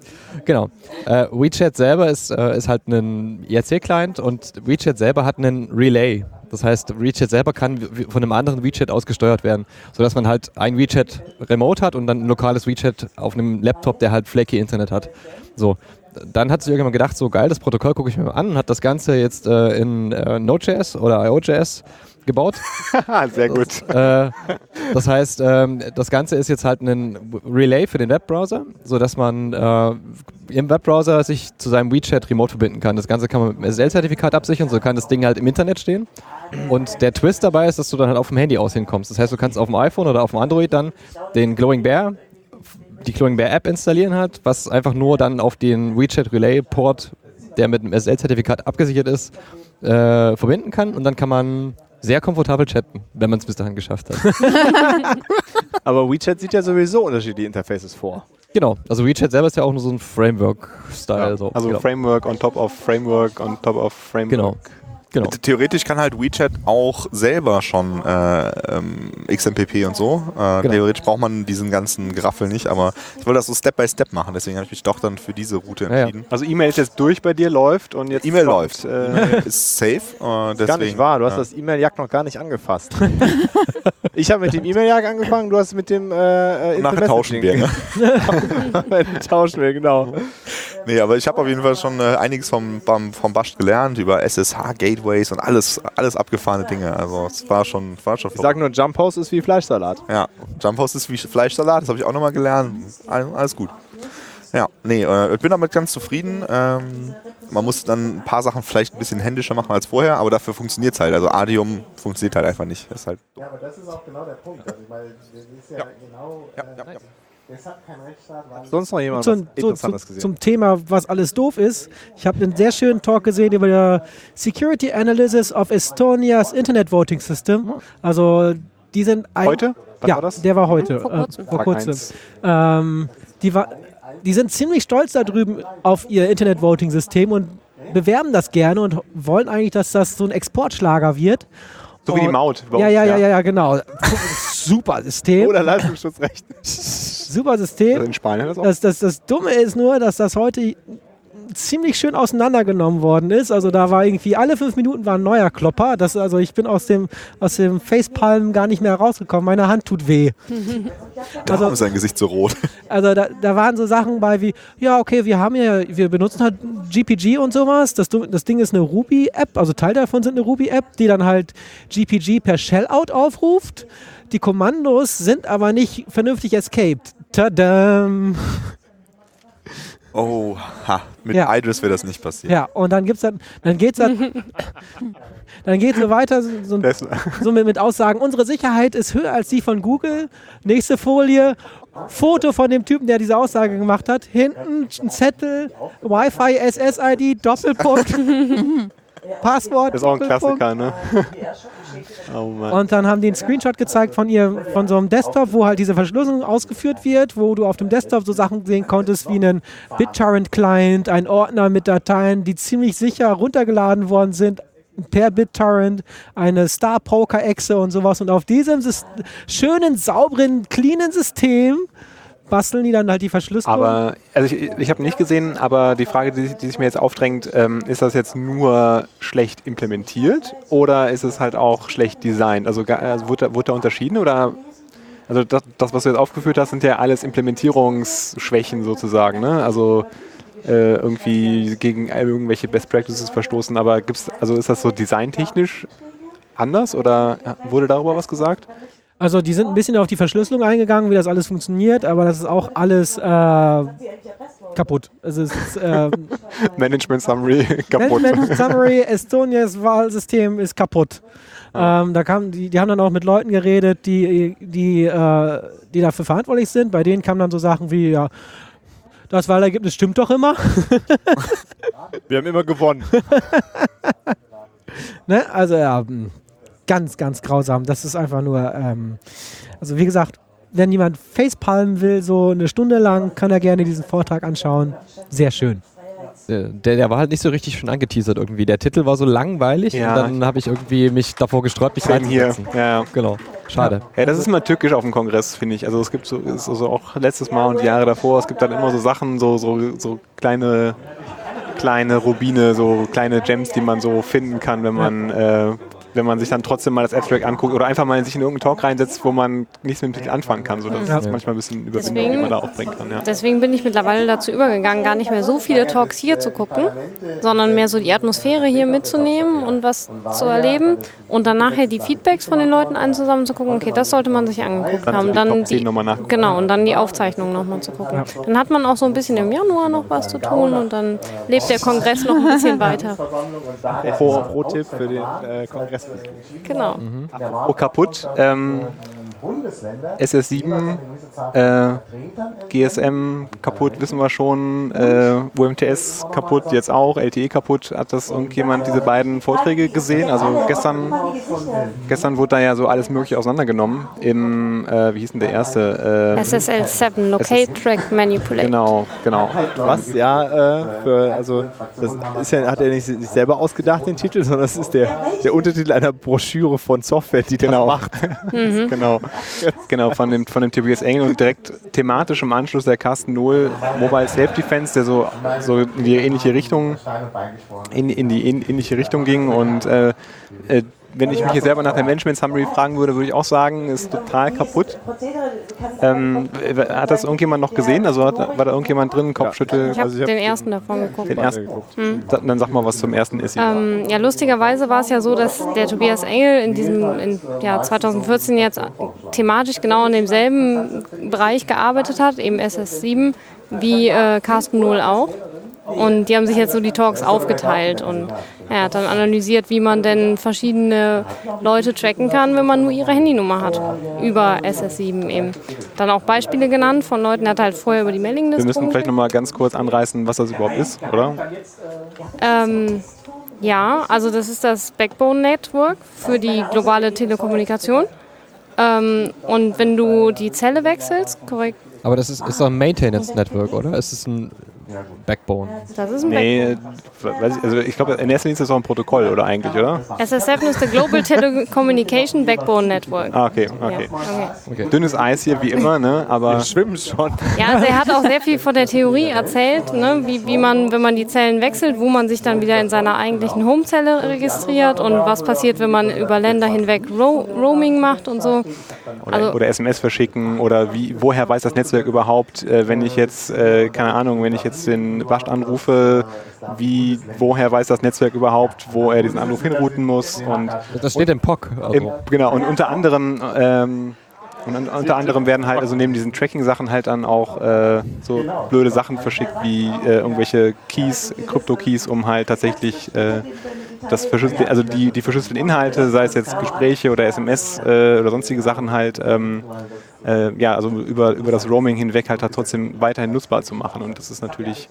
genau. Äh, WeChat selber ist, äh, ist halt ein IRC-Client und WeChat selber hat einen Relay. Das heißt, WeChat selber kann von einem anderen WeChat aus gesteuert werden, sodass man halt ein WeChat remote hat und dann ein lokales WeChat auf einem Laptop, der halt flaky Internet hat. So. Dann hat sich irgendjemand gedacht, so geil, das Protokoll gucke ich mir mal an und hat das Ganze jetzt äh, in äh, Node.js oder IO.js gebaut. Sehr gut. Äh, das heißt, ähm, das Ganze ist jetzt halt ein Relay für den Webbrowser, sodass man äh, im Webbrowser sich zu seinem WeChat remote verbinden kann. Das Ganze kann man mit einem SSL-Zertifikat absichern, so kann das Ding halt im Internet stehen. Und der Twist dabei ist, dass du dann halt auf dem Handy aus hinkommst. Das heißt, du kannst auf dem iPhone oder auf dem Android dann den Glowing Bear, die Glowing Bear App installieren halt, was einfach nur dann auf den WeChat Relay Port, der mit einem SSL-Zertifikat abgesichert ist, äh, verbinden kann. Und dann kann man sehr komfortabel chatten, wenn man es bis dahin geschafft hat. Aber WeChat sieht ja sowieso unterschiedliche Interfaces vor. genau, also WeChat selber ist ja auch nur so ein Framework-Style. so. Also genau. Framework on top of Framework on top of Framework. genau. Genau. Theoretisch kann halt WeChat auch selber schon äh, ähm, XMPP und so. Äh, Genau. Theoretisch braucht man diesen ganzen Geraffel nicht, aber ich wollte das so Step by Step machen, deswegen habe ich mich doch dann für diese Route Ja, ja. entschieden. Also E-Mail ist jetzt durch bei dir, läuft und jetzt E-Mail läuft. Äh, Ist safe. Äh, deswegen, Gar nicht wahr, du hast ja. das E-Mail-Jagd noch gar nicht angefasst. ich habe mit dem E-Mail-Jagd angefangen, du hast mit dem äh, äh, Und nachher tauschen wir. Ne? wir. tauschen wir, genau. Nee, aber ich habe auf jeden Fall schon äh, einiges vom, vom, vom Basch gelernt über SSH-Gateways und alles, alles abgefahrene Dinge. Also es war schon, war schon Ich sag nur, Jump Host ist wie Fleischsalat. Ja, Jump House ist wie Fleischsalat, das habe ich auch nochmal gelernt. All- Alles gut. Ja, nee, äh, ich bin damit ganz zufrieden. Ähm, man muss dann ein paar Sachen vielleicht ein bisschen händischer machen als vorher, aber dafür funktioniert es halt. Also Adium funktioniert halt einfach nicht. Ist halt Ja, aber das ist auch genau der Punkt. Also ich meine, das ist ja, genau. ja, ja, ja. Deshalb kein Rechtsstaat, weil Sonst noch jemand Zum, was so, zu, Interessantes gesehen? zum Thema, was alles doof ist. Ich habe einen sehr schönen Talk gesehen über der Security Analysis of Estonia's Internet Voting System. Also die sind ein, Heute? Wann ja, war das? der war heute, Vor äh, kurzem. vor Tag kurzem. eins. Ähm, die, war, die sind ziemlich stolz da drüben auf ihr Internet Voting System und bewerben das gerne und wollen eigentlich, dass das so ein Exportschlager wird. So wie die Maut. Ja, uns, ja, ja, ja, ja, genau. Super System. Oder Leistungsschutzrecht. Super Also System. in Spanien das auch. Das, das, das Dumme ist nur, dass das heute ziemlich schön auseinandergenommen worden ist. Also da war irgendwie alle fünf Minuten war ein neuer Klopper. Das, also ich bin aus dem, aus dem Facepalm gar nicht mehr rausgekommen. Meine Hand tut weh. Darum Also, ist sein Gesicht so rot. also da, da waren so Sachen bei wie, ja, okay, wir haben ja, wir benutzen halt GPG und sowas. Das, das Ding ist eine Ruby-App, also Teil davon sind eine Ruby-App, die dann halt GPG per Shellout aufruft. Die Kommandos sind aber nicht vernünftig escaped. Tadam! Oh, ha. Mit Ja. Idris wäre das nicht passiert. Ja, und dann gibt's dann, dann geht's dann, dann geht's so weiter, so, so, so mit, mit Aussagen, unsere Sicherheit ist höher als die von Google. Nächste Folie, Foto von dem Typen, der diese Aussage gemacht hat. Hinten ein Zettel, Wi-Fi, SSID, Doppelpunkt, Passwort. Das ist auch ein. Klassiker, ne? oh Mann. Und dann haben die einen Screenshot gezeigt von ihr, von so einem Desktop, wo halt diese Verschlüsselung ausgeführt wird, wo du auf dem Desktop so Sachen sehen konntest wie einen BitTorrent-Client, ein Ordner mit Dateien, die ziemlich sicher runtergeladen worden sind per BitTorrent, eine Star Poker Exe und sowas. Und auf diesem schönen, sauberen, cleanen System basteln die dann halt die Verschlüsselung. Aber, also ich, ich habe nicht gesehen, aber die Frage, die, die sich mir jetzt aufdrängt, ähm, ist das jetzt nur schlecht implementiert oder ist es halt auch schlecht designt? Also, also wurde, wurde da unterschieden oder? Also das, das, was du jetzt aufgeführt hast, sind ja alles Implementierungsschwächen sozusagen, ne? Also äh, irgendwie gegen irgendwelche Best Practices verstoßen, aber gibt's, also ist das so designtechnisch anders oder wurde darüber was gesagt? Also die sind ein bisschen auf die Verschlüsselung eingegangen, wie das alles funktioniert, aber das ist auch alles äh, kaputt. Also es ist äh, Management Summary kaputt. Management Summary, Estonias Wahlsystem ist kaputt. Ähm, da kam, die, die haben dann auch mit Leuten geredet, die, die, äh, die dafür verantwortlich sind. Bei denen kamen dann so Sachen wie, ja, das Wahlergebnis stimmt doch immer. Wir haben immer gewonnen. ne? Also ja, mh, ganz, ganz grausam. Das ist einfach nur, ähm, also wie gesagt, wenn jemand Facepalmen will, so eine Stunde lang, kann er gerne diesen Vortrag anschauen. Sehr schön. Äh, Der, der war halt nicht so richtig schön angeteasert irgendwie. Der Titel war so langweilig Ja. und dann habe ich irgendwie mich davor gesträubt, mich Same hier. reinzusetzen. Ja, ja. Genau. Schade. Ja, das ist immer tückisch auf dem Kongress, finde ich. Also es gibt so, ist also auch letztes Mal und die Jahre davor, es gibt dann immer so Sachen, so, so, so kleine, kleine Rubine, so kleine Gems, die man so finden kann, wenn man, äh, wenn man sich dann trotzdem mal das Abstract anguckt oder einfach mal sich in irgendeinen Talk reinsetzt, wo man nichts mit dem Titel anfangen kann. So, das Ja. ist manchmal ein bisschen Überwindung, Deswegen- die man da aufbringen kann. Ja. Deswegen bin ich mittlerweile dazu übergegangen, gar nicht mehr so viele Talks hier zu gucken, sondern mehr so die Atmosphäre hier mitzunehmen und was zu erleben und dann nachher die Feedbacks von den Leuten einzusammeln zu gucken, okay, das sollte man sich angeguckt Dann haben. Dann Top 10 die, genau, und dann die Aufzeichnung nochmal zu gucken. Dann hat man auch so ein bisschen im Januar noch was zu tun und dann lebt der Kongress noch ein bisschen weiter. Pro, pro Tipp für den äh, Kongress. Genau. Oh, kaputt. Ähm, SS7, äh, GSM kaputt, wissen wir schon. Äh, UMTS kaputt, jetzt auch. LTE kaputt. Hat das irgendjemand diese beiden Vorträge gesehen? Also gestern, gestern wurde da ja so alles Mögliche auseinandergenommen. Im, äh, wie hieß denn der erste? Äh, SSL 7, Locate Track Manipulate. genau, genau. Was? Ja, äh, für, also das ist ja, hat er nicht sich selber ausgedacht, den Titel, sondern das ist der, der Untertitel einer Broschüre von Software, die genau macht. genau, genau von dem, von dem Tobias Engel und direkt thematisch im Anschluss der Carsten Nohl Mobile Self Defense, der so, so in die ähnliche Richtung in, in die ähnliche Richtung ging. Und äh, äh, wenn ich mich jetzt selber nach der Management Summary fragen würde, würde ich auch sagen, ist total kaputt. Ähm, hat das irgendjemand noch gesehen? Also hat, war da irgendjemand drin? Kopfschüttel? Ich habe Also hab den ersten davon geguckt. Den ersten. Da- Dann sag mal was zum ersten Issi. Ähm, ja, lustigerweise war es ja so, dass der Tobias Engel in diesem in, ja, 2014 jetzt thematisch genau in demselben Bereich gearbeitet hat, eben SS7, wie äh, Carsten Null auch. Und die haben sich jetzt so die Talks aufgeteilt und er hat dann analysiert, wie man denn verschiedene Leute tracken kann, wenn man nur ihre Handynummer hat. Über SS7 eben. Dann auch Beispiele genannt von Leuten, er hat halt vorher über die Wir Mailingliste müssen vielleicht nochmal ganz kurz anreißen, was das überhaupt ist, oder? Ähm, ja, also das ist das Backbone Network für die globale Telekommunikation. Ähm, und wenn du die Zelle wechselst, korrekt, Aber das ist, ist doch ein Maintenance Network, oder? Es ist Backbone. das ist ein Nee, weiß ich, also ich glaube, in erster Linie ist das auch ein Protokoll, oder eigentlich, oder? Backbone. SS7 ist der Global Telecommunication Backbone Network. Ah, okay, okay. Ja, okay. Dünnes Eis hier, wie immer, ne? Aber Schwimmen schon. ja, also er hat auch sehr viel von der Theorie erzählt, ne? wie, wie man, wenn man die Zellen wechselt, wo man sich dann wieder in seiner eigentlichen Homezelle registriert und was passiert, wenn man über Länder hinweg Ro Roaming macht und so. oder, Also- oder SMS verschicken oder wie, woher weiß das Netzwerk überhaupt, äh, wenn ich jetzt, äh, keine Ahnung, wenn ich jetzt den Wascht anrufe, wie, woher weiß das Netzwerk überhaupt, wo er diesen Anruf hinrouten muss und Das steht im POC. Also. im, genau, und unter anderem ähm, Und un unter anderem werden halt, also neben diesen Tracking-Sachen halt dann auch äh, so blöde Sachen verschickt wie äh, irgendwelche Keys, Krypto-Keys, um halt tatsächlich äh, das verschlüsselte, also die, die verschlüsselten Inhalte, sei es jetzt Gespräche oder SMS äh, oder sonstige Sachen halt, ähm, äh, ja, also über, über das Roaming hinweg halt, halt trotzdem weiterhin nutzbar zu machen. Und das ist natürlich,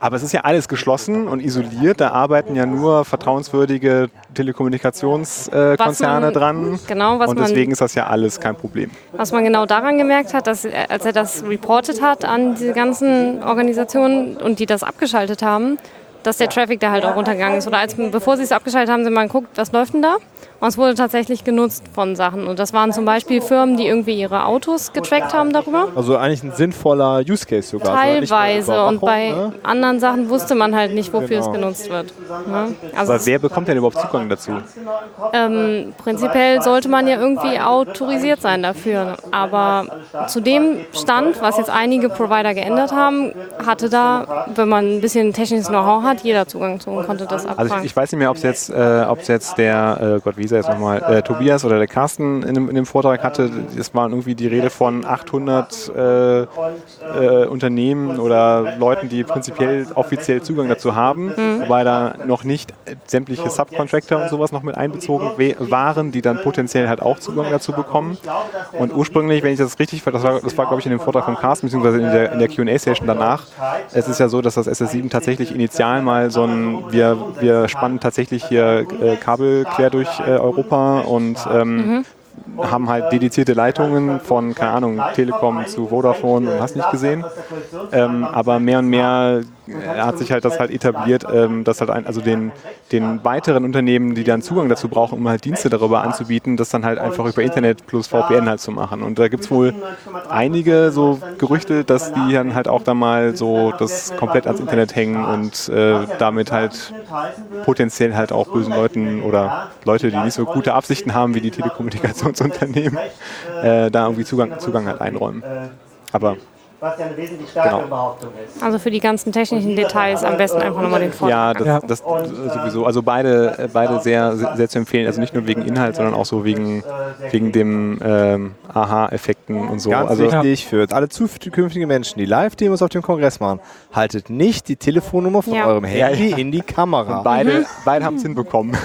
aber es ist ja alles geschlossen und isoliert. Da arbeiten ja nur vertrauenswürdige Telekommunikationskonzerne äh, man- dran. genau, was und man- deswegen ist das ja alles kein Problem. Was man genau daran gemerkt hat, dass er- als er das reported hat an diese ganzen Organisationen und die das abgeschaltet haben, dass der Traffic da halt auch runtergegangen ist. Oder als, bevor sie es abgeschaltet haben, sind mal geguckt, was läuft denn da? Und es wurde tatsächlich genutzt von Sachen. Und das waren zum Beispiel Firmen, die irgendwie ihre Autos getrackt haben darüber. Also eigentlich ein sinnvoller Use Case sogar. Also Teilweise. Und bei ne? anderen Sachen wusste man halt nicht, wofür Genau. es genutzt wird. Ne? Also Aber wer bekommt denn überhaupt Zugang dazu? ähm, prinzipiell sollte man ja irgendwie autorisiert sein dafür. Aber zu dem Stand, was jetzt einige Provider geändert haben, hatte da, wenn man ein bisschen technisches Know-how hat, jeder Zugang zu und konnte das Also abfangen. ich, ich weiß nicht mehr, ob es jetzt, äh, jetzt der, äh, Gott, wie ist er jetzt nochmal, äh, Tobias oder der Carsten in dem, in dem Vortrag hatte. Es war irgendwie die Rede von 800 äh, äh, Unternehmen oder Leuten, die prinzipiell offiziell Zugang dazu haben, wobei da noch nicht sämtliche Subcontractor und sowas noch mit einbezogen waren, die dann potenziell halt auch Zugang dazu bekommen. Und ursprünglich, wenn ich das richtig das war, das war glaube ich in dem Vortrag von Carsten, beziehungsweise in der, in der Qa-Session danach, es ist ja so, dass das SS7 tatsächlich initial mal so ein, wir, wir spannen tatsächlich hier äh, Kabel quer durch äh, Europa und ähm, haben halt dedizierte Leitungen von, keine Ahnung, Telekom zu Vodafone und hast nicht gesehen. Ähm, aber mehr und mehr äh, hat sich halt das halt etabliert, ähm, dass halt ein, also den, den weiteren Unternehmen, die dann Zugang dazu brauchen, um halt Dienste darüber anzubieten, das dann halt einfach über Internet plus VPN halt zu machen. Und da gibt es wohl einige so Gerüchte, dass die dann halt auch dann mal so das komplett ans Internet hängen und äh, damit halt potenziell halt auch bösen Leuten oder Leute, die nicht so gute Absichten haben wie die Telekommunikationsunternehmen, äh, da irgendwie Zugang, Zugang halt einräumen. Aber Was ja eine wesentlich stärkere Genau. Behauptung ist. Also für die ganzen technischen Details am besten einfach nochmal den Vortrag. ja, das, das sowieso. Also beide, äh, beide sehr, sehr zu empfehlen. Also nicht nur wegen Inhalt, sondern auch so wegen, wegen dem ähm, Aha-Effekten und so. Ganz also, wichtig für alle zukünftigen Menschen, die Live-Demos auf dem Kongress machen, haltet nicht die Telefonnummer von Ja. eurem Handy ja. in die Kamera. Beide, beide haben es hinbekommen.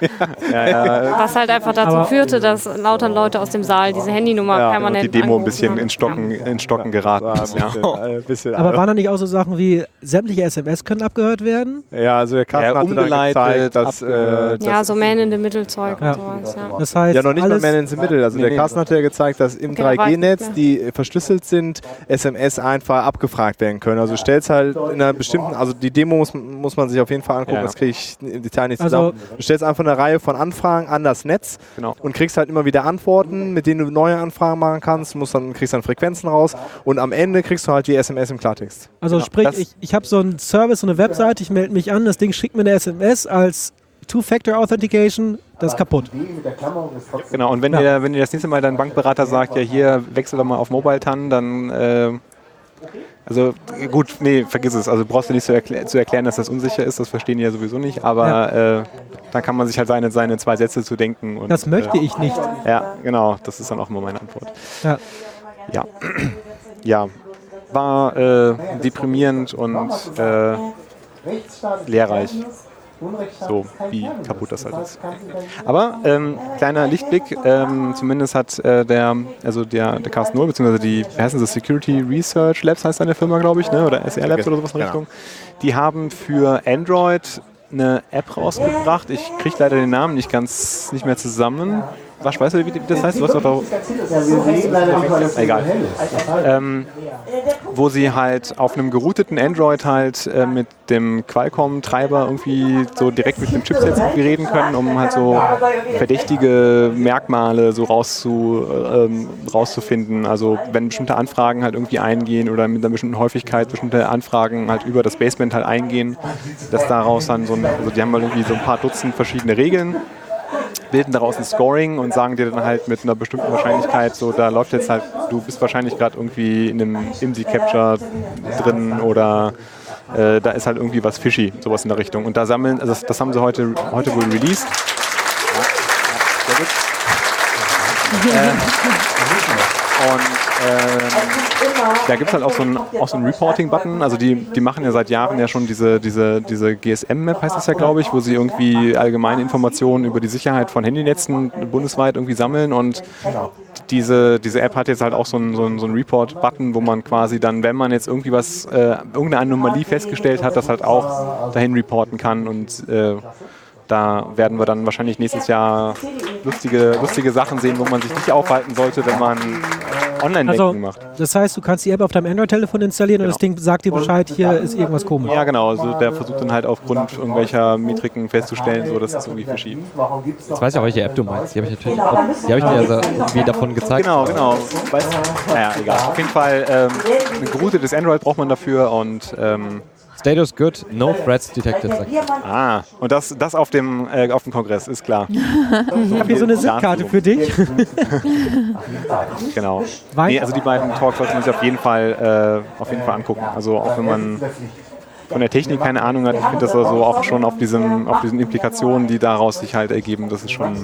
ja, ja, Was halt einfach dazu Aber- führte, dass lauter Leute aus dem Saal diese Handynummer Ja, und permanent und die Demo ein bisschen in Stocken, in Stocken geraten Ja, ein Ja. bisschen, äh, ein bisschen, Aber waren da nicht auch so Sachen wie sämtliche SMS können abgehört werden? ja, also der Carsten Ja, hatte dann gezeigt, dass, äh, Ja, so Man-in-the-Middle-Zeug Ja. und sowas. Ja. Das heißt, ja, noch nicht mal Man in the Middle. Also Nee, der nee. Carsten hat ja gezeigt, dass im Okay, ich 3G-Netz, nicht die verschlüsselt sind, SMS einfach abgefragt werden können. Also du stellst halt in einer bestimmten, also die Demo muss, muss man sich auf jeden Fall angucken, Ja. das kriege ich im Detail nicht Also- zusammen. du stellst einfach eine Reihe von Anfragen an das Netz Genau. und kriegst halt immer wieder Antworten, mit denen du neue Anfragen machen kannst, musst dann, kriegst dann Frequenzen raus und am Ende kriegst du halt die SMS im Klartext. also Genau, sprich, das- ich, ich habe so einen Service, so eine Webseite, ich melde mich an, das Ding schickt mir eine SMS als Two-Factor Authentication, das ist kaputt. Ist Genau, und wenn, Ja. ihr, wenn ihr das nächste Mal dein Bankberater sagt, ja hier, wechsel doch mal auf Mobile TAN, dann, äh, also gut, nee, vergiss es. Also brauchst du nicht zu, erklä zu erklären, dass das unsicher ist, das verstehen die ja sowieso nicht, aber äh, dann kann man sich halt seine, seine zwei Sätze zu denken. Und, Das möchte äh, ich nicht. Ja, genau, das ist dann auch immer meine Antwort. Ja. Ja, ja war äh, deprimierend und äh, lehrreich. So, wie kaputt das halt ist. Aber ähm, kleiner Lichtblick, ähm, zumindest hat äh, der, also der, der Carsten Null, beziehungsweise die, wie heißen das, Security Research Labs heißt seine Firma, glaube ich, ne? oder SR Labs oder sowas in der Genau. Richtung, die haben für Android eine App rausgebracht. Ich kriege leider den Namen nicht ganz, nicht mehr zusammen. Was, weißt du, wie, das heißt? Du hast doch das Egal. ähm, wo sie halt auf einem gerouteten Android halt äh, mit dem Qualcomm-Treiber irgendwie so direkt mit dem Chipset reden können, um halt so verdächtige Merkmale so rauszu, ähm, rauszufinden. Also wenn bestimmte Anfragen halt irgendwie eingehen oder mit einer bestimmten Häufigkeit bestimmte Anfragen halt über das Basement halt eingehen, dass daraus dann so ein, also die haben halt irgendwie so ein paar Dutzend verschiedene Regeln bilden daraus ein Scoring und sagen dir dann halt mit einer bestimmten Wahrscheinlichkeit, so da läuft jetzt halt, du bist wahrscheinlich gerade irgendwie in einem IMSI Capture drin oder äh, da ist halt irgendwie was fishy, sowas in der Richtung. Und da sammeln, also das, das haben sie heute, heute wohl released. ähm, da gibt es halt auch so einen, auch so einen Reporting-Button. Also die, die machen ja seit Jahren ja schon diese, diese, diese GSM-Map, heißt das ja, glaube ich, wo sie irgendwie allgemeine Informationen über die Sicherheit von Handynetzen bundesweit irgendwie sammeln. Und diese, diese App hat jetzt halt auch so einen, so einen, so einen Report-Button, wo man quasi dann, wenn man jetzt irgendwie was, äh, irgendeine Anomalie festgestellt hat, das halt auch dahin reporten kann und äh, da werden wir dann wahrscheinlich nächstes Jahr lustige, lustige Sachen sehen, wo man sich nicht aufhalten sollte, wenn man Online-Banking Also, macht. das heißt, du kannst die App auf deinem Android-Telefon installieren und das Ding sagt dir Bescheid, hier ist irgendwas komisch. Ja, genau. Also der versucht dann halt aufgrund irgendwelcher Metriken festzustellen, so dass es irgendwie verschieden. Jetzt weiß ich auch, welche App du meinst. Die habe ich natürlich auch, die habe ich dir ja irgendwie davon gezeigt. Genau, genau. Weißt, naja, egal. Auf jeden Fall ähm, ein geroutetes Android braucht man dafür und ähm, Status good, no threats detected. Ah, und das, das auf dem äh, auf dem Kongress ist klar. Ich habe hier so eine SIM-Karte für dich. Genau. Nee, also die beiden Talks sollte man sich auf jeden Fall äh, auf jeden Fall angucken. Also auch wenn man von der Technik keine Ahnung hat, ich finde das also auch schon auf diesem auf diesen Implikationen, die daraus sich halt ergeben, das ist schon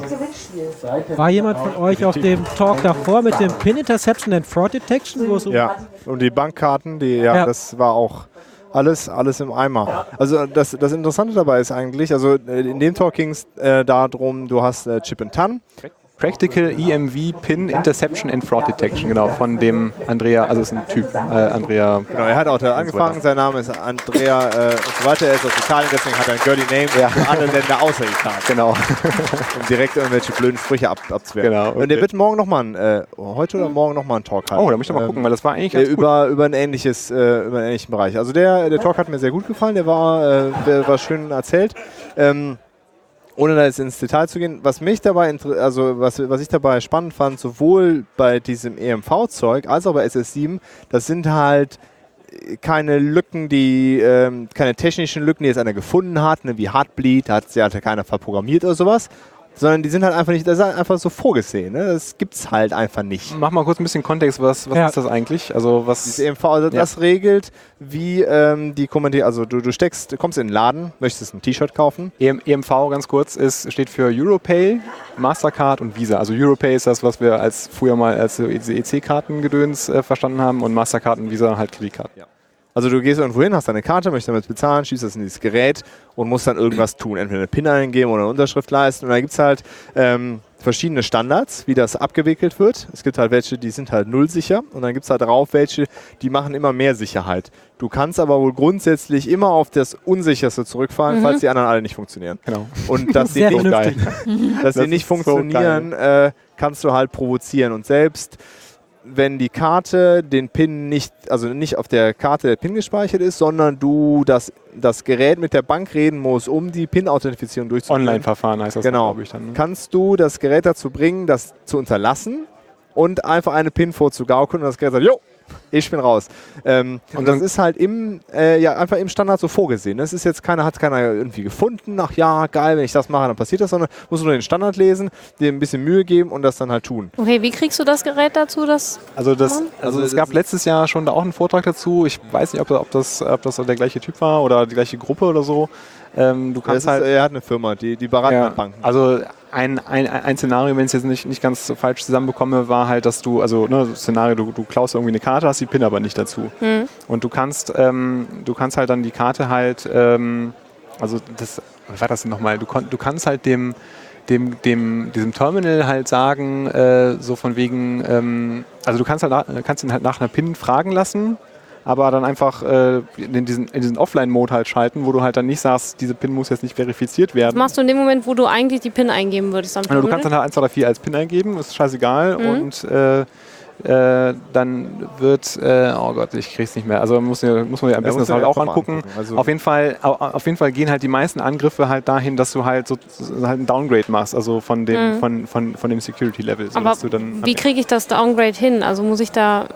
War jemand von euch auf dem Talk davor mit dem Pin Interception and Fraud Detection? Wo es um Ja, und die Bankkarten, die, ja, Ja. das war auch alles, alles im Eimer. Also das, das Interessante dabei ist eigentlich, also äh, in dem Talk ging es äh, darum, du hast äh, Chip and Tan. Practical EMV Pin Interception and Fraud Detection, genau, von dem Andrea, also ist ein Typ, äh, Andrea. Genau, er hat auch da angefangen, sein Name ist Andrea äh, und so weiter, er ist aus Italien, deswegen hat er ein Girly Name für alle Länder außer Italien, Genau. um direkt irgendwelche blöden Sprüche ab, abzuwehren. Genau, Und der okay. wird morgen nochmal, ein, äh, heute oder morgen nochmal einen Talk halten. Oh, da muss ich mal Ähm, gucken, weil das war eigentlich ganz gut. über, über, ein ähnliches, äh, über einen ähnlichen Bereich. Also der, der Talk hat mir sehr gut gefallen, der war, äh, der war schön erzählt. Ähm, ohne da jetzt ins Detail zu gehen, was mich dabei, also was, was ich dabei spannend fand, sowohl bei diesem EMV-Zeug als auch bei SS7, das sind halt äh, keine Lücken, die, ähm, keine technischen Lücken, die jetzt einer gefunden hat, ne, wie Heartbleed, hat sie hatte keiner verprogrammiert oder sowas, sondern die sind halt einfach nicht, das ist halt einfach so vorgesehen, ne? das gibt's halt einfach nicht. Mach mal kurz ein bisschen Kontext, was, was Ja. ist das eigentlich? Also was Das EMV, also das regelt, wie ähm, die Kommentier, also du, du steckst, du kommst in den Laden, möchtest ein T-Shirt kaufen. EM, EMV ganz kurz ist, steht für Europay, Mastercard und Visa. Also Europay ist das, was wir als früher mal als EC-Kartengedöns äh, verstanden haben und Mastercard und Visa halt Kreditkarten. Also du gehst irgendwo hin, hast deine Karte, möchtest damit bezahlen, schießt das in dieses Gerät und musst dann irgendwas tun. Entweder eine PIN eingeben oder eine Unterschrift leisten. Und da gibt es halt ähm, verschiedene Standards, wie das abgewickelt wird. Es gibt halt welche, die sind halt null sicher und dann gibt es halt drauf welche, die machen immer mehr Sicherheit. Du kannst aber wohl grundsätzlich immer auf das Unsicherste zurückfallen, falls die anderen alle nicht funktionieren. Genau. Und dass die Sehr nicht, dass Das die nicht ist so funktionieren, äh, kannst du halt provozieren. Und selbst wenn die Karte den PIN nicht, also nicht auf der Karte der PIN gespeichert ist, sondern du das, das Gerät mit der Bank reden musst, um die PIN-Authentifizierung durchzuführen, Online-Verfahren heißt das, Genau. glaube ich dann. Ne? kannst du das Gerät dazu bringen, das zu unterlassen und einfach eine PIN vorzugaukeln und das Gerät sagt, jo, ich bin raus. Ähm, und das ist halt im, äh, ja, einfach im Standard so vorgesehen. Das ist jetzt keiner, hat keiner irgendwie gefunden, ach ja, geil, wenn ich das mache, dann passiert das, sondern musst du nur den Standard lesen, dir ein bisschen Mühe geben und das dann halt tun. Okay, wie kriegst du das Gerät dazu? Das Also, das, also Also es gab letztes Jahr schon da auch einen Vortrag dazu. Ich weiß nicht, ob, ob, das, ob das der gleiche Typ war oder die gleiche Gruppe oder so. Ähm, du kannst ist, halt er hat eine Firma, die, die beraten Ja, Banken. also ein, ein, ein Szenario, wenn ich es jetzt nicht, nicht ganz so falsch zusammenbekomme, war halt, dass du, also ne, das Szenario, du, du klaust irgendwie eine Karte, hast die PIN aber nicht dazu. Und du kannst, ähm, du kannst halt dann die Karte halt, ähm, also das, was war das denn nochmal? Du, kon- du kannst halt dem, dem, dem, diesem Terminal halt sagen, äh, so von wegen, ähm, also du kannst halt nach, kannst ihn halt nach einer PIN fragen lassen, aber dann einfach äh, in diesen, in diesen Offline-Mode halt schalten, wo du halt dann nicht sagst, diese PIN muss jetzt nicht verifiziert das werden. machst du in dem Moment, wo du eigentlich die PIN eingeben würdest. Also du kannst dann halt 1, 2, 3, 4 als PIN eingeben, ist scheißegal. Mhm. Und äh, äh, dann wird, äh, oh Gott, ich krieg's nicht mehr. Also muss, muss man ja am besten das halt auch angucken. angucken. Also- auf, jeden Fall, au- auf jeden Fall gehen halt die meisten Angriffe halt dahin, dass du halt so halt einen Downgrade machst, also von dem, von, von, von dem Security-Level. Mhm. Aber sodass du dann wie kriege ich das Downgrade hin? Also muss ich da,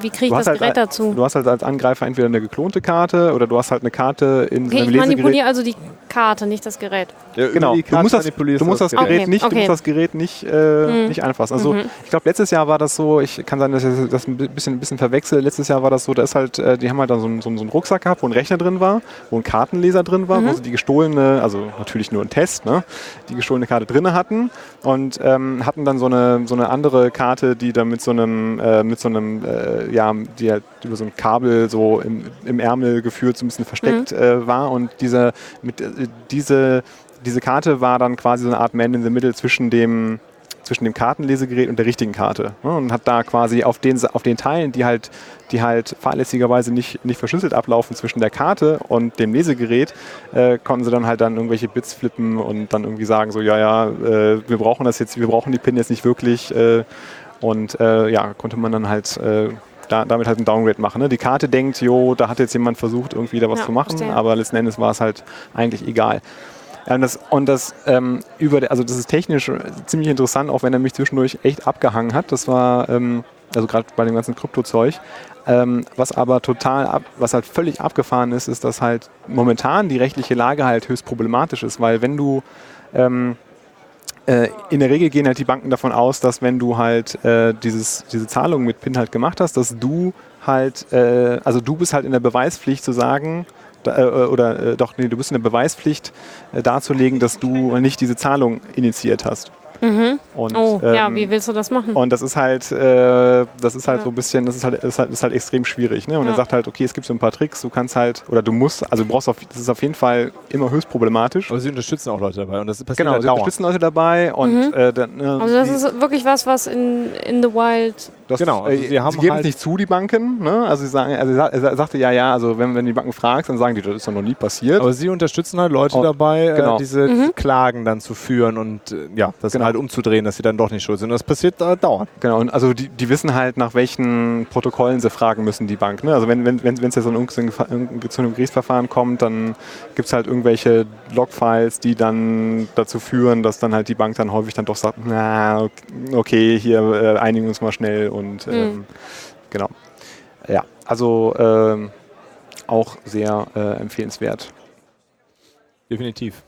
wie kriege ich du das halt, Gerät dazu? du hast halt als Angreifer entweder eine geklonte Karte oder du hast halt eine Karte in so Okay, einem ich Lesegerät. manipuliere also die Karte, nicht das Gerät. Ja, Genau, du musst das, manipulierst du musst das Okay, Gerät, nicht, du okay. musst das Gerät nicht, äh, nicht anfassen. Also Mhm. ich glaube, letztes Jahr war das so, ich kann sein, dass ich das ein bisschen, ein bisschen verwechsel. Letztes Jahr war das so, da ist halt, äh, die haben halt dann so einen, so, einen, Rucksack gehabt, wo ein Rechner drin war, wo ein Kartenleser drin war, wo Mhm. sie die gestohlene, also natürlich nur ein Test, ne, die gestohlene Karte drin hatten und ähm, hatten dann so eine, so eine andere Karte, die dann mit so einem, äh, mit so einem, äh, ja, die halt über so ein Kabel so im, im Ärmel geführt, so ein bisschen versteckt Mhm. äh, war und diese, mit, äh, diese, diese Karte war dann quasi so eine Art Man in the Middle zwischen dem, zwischen dem Kartenlesegerät und der richtigen Karte. Ne? Und hat da quasi auf den, auf den Teilen, die halt, die halt fahrlässigerweise nicht, nicht verschlüsselt ablaufen zwischen der Karte und dem Lesegerät, äh, konnten sie dann halt dann irgendwelche Bits flippen und dann irgendwie sagen, so, ja, ja, äh, wir brauchen das jetzt, wir brauchen die PIN jetzt nicht wirklich. Äh, und äh, ja, konnte man dann halt äh, da, damit halt ein Downgrade machen. Ne? Die Karte denkt, jo, da hat jetzt jemand versucht, irgendwie da was Ja, zu machen, verstehe. aber letzten Endes war es halt eigentlich egal. Und das, und das ähm, über, der- also das ist technisch ziemlich interessant, auch wenn er mich zwischendurch echt abgehangen hat. Das war, ähm, also gerade bei dem ganzen Kryptozeug. Ähm, was aber total, ab, was halt völlig abgefahren ist, ist, dass halt momentan die rechtliche Lage halt höchst problematisch ist, weil wenn du ähm, äh, in der Regel gehen halt die Banken davon aus, dass wenn du halt äh, dieses, diese Zahlung mit PIN halt gemacht hast, dass du halt, äh, also du bist halt in der Beweispflicht zu sagen, äh, oder äh, doch, nee, du bist in der Beweispflicht äh, darzulegen, dass du nicht diese Zahlung initiiert hast. Mhm. Und, Oh, ja, ähm, wie willst du das machen? und das ist halt, äh, das ist halt Ja. so ein bisschen, das ist halt, das ist halt, ist halt extrem schwierig. Ne? Und Ja. er sagt halt, okay, es gibt so ein paar Tricks, du kannst halt, oder du musst, also du brauchst auf, das ist auf jeden Fall immer höchst problematisch. Aber sie unterstützen auch Leute dabei und das passiert Genau, halt sie dauernd. unterstützen Leute dabei und äh, dann, ne, Also das ist wirklich was, was in, in the wild. Das, Genau, also äh, sie haben geben halt- es nicht zu, die Banken. Ne? Also, sie sagen, also er sa- sagte, ja, ja, also wenn, wenn die Banken fragst, dann sagen die, das ist doch noch nie passiert. Aber sie unterstützen halt Leute Oh, dabei, genau. äh, diese Mhm. Klagen dann zu führen und äh, ja, das Genau. halt umzudrehen, dass sie dann doch nicht schuld sind. Das passiert äh, dauernd. Genau, und also die, die wissen halt, nach welchen Protokollen sie fragen müssen, die Bank. Ne? Also wenn es wenn, jetzt so ein, irgendein- zu einem Gerichtsverfahren kommt, dann gibt es halt irgendwelche Logfiles, die dann dazu führen, dass dann halt die Bank dann häufig dann doch sagt, na, okay, hier äh, einigen wir uns mal schnell und ähm, genau. Ja, also ähm, auch sehr äh, empfehlenswert. Definitiv.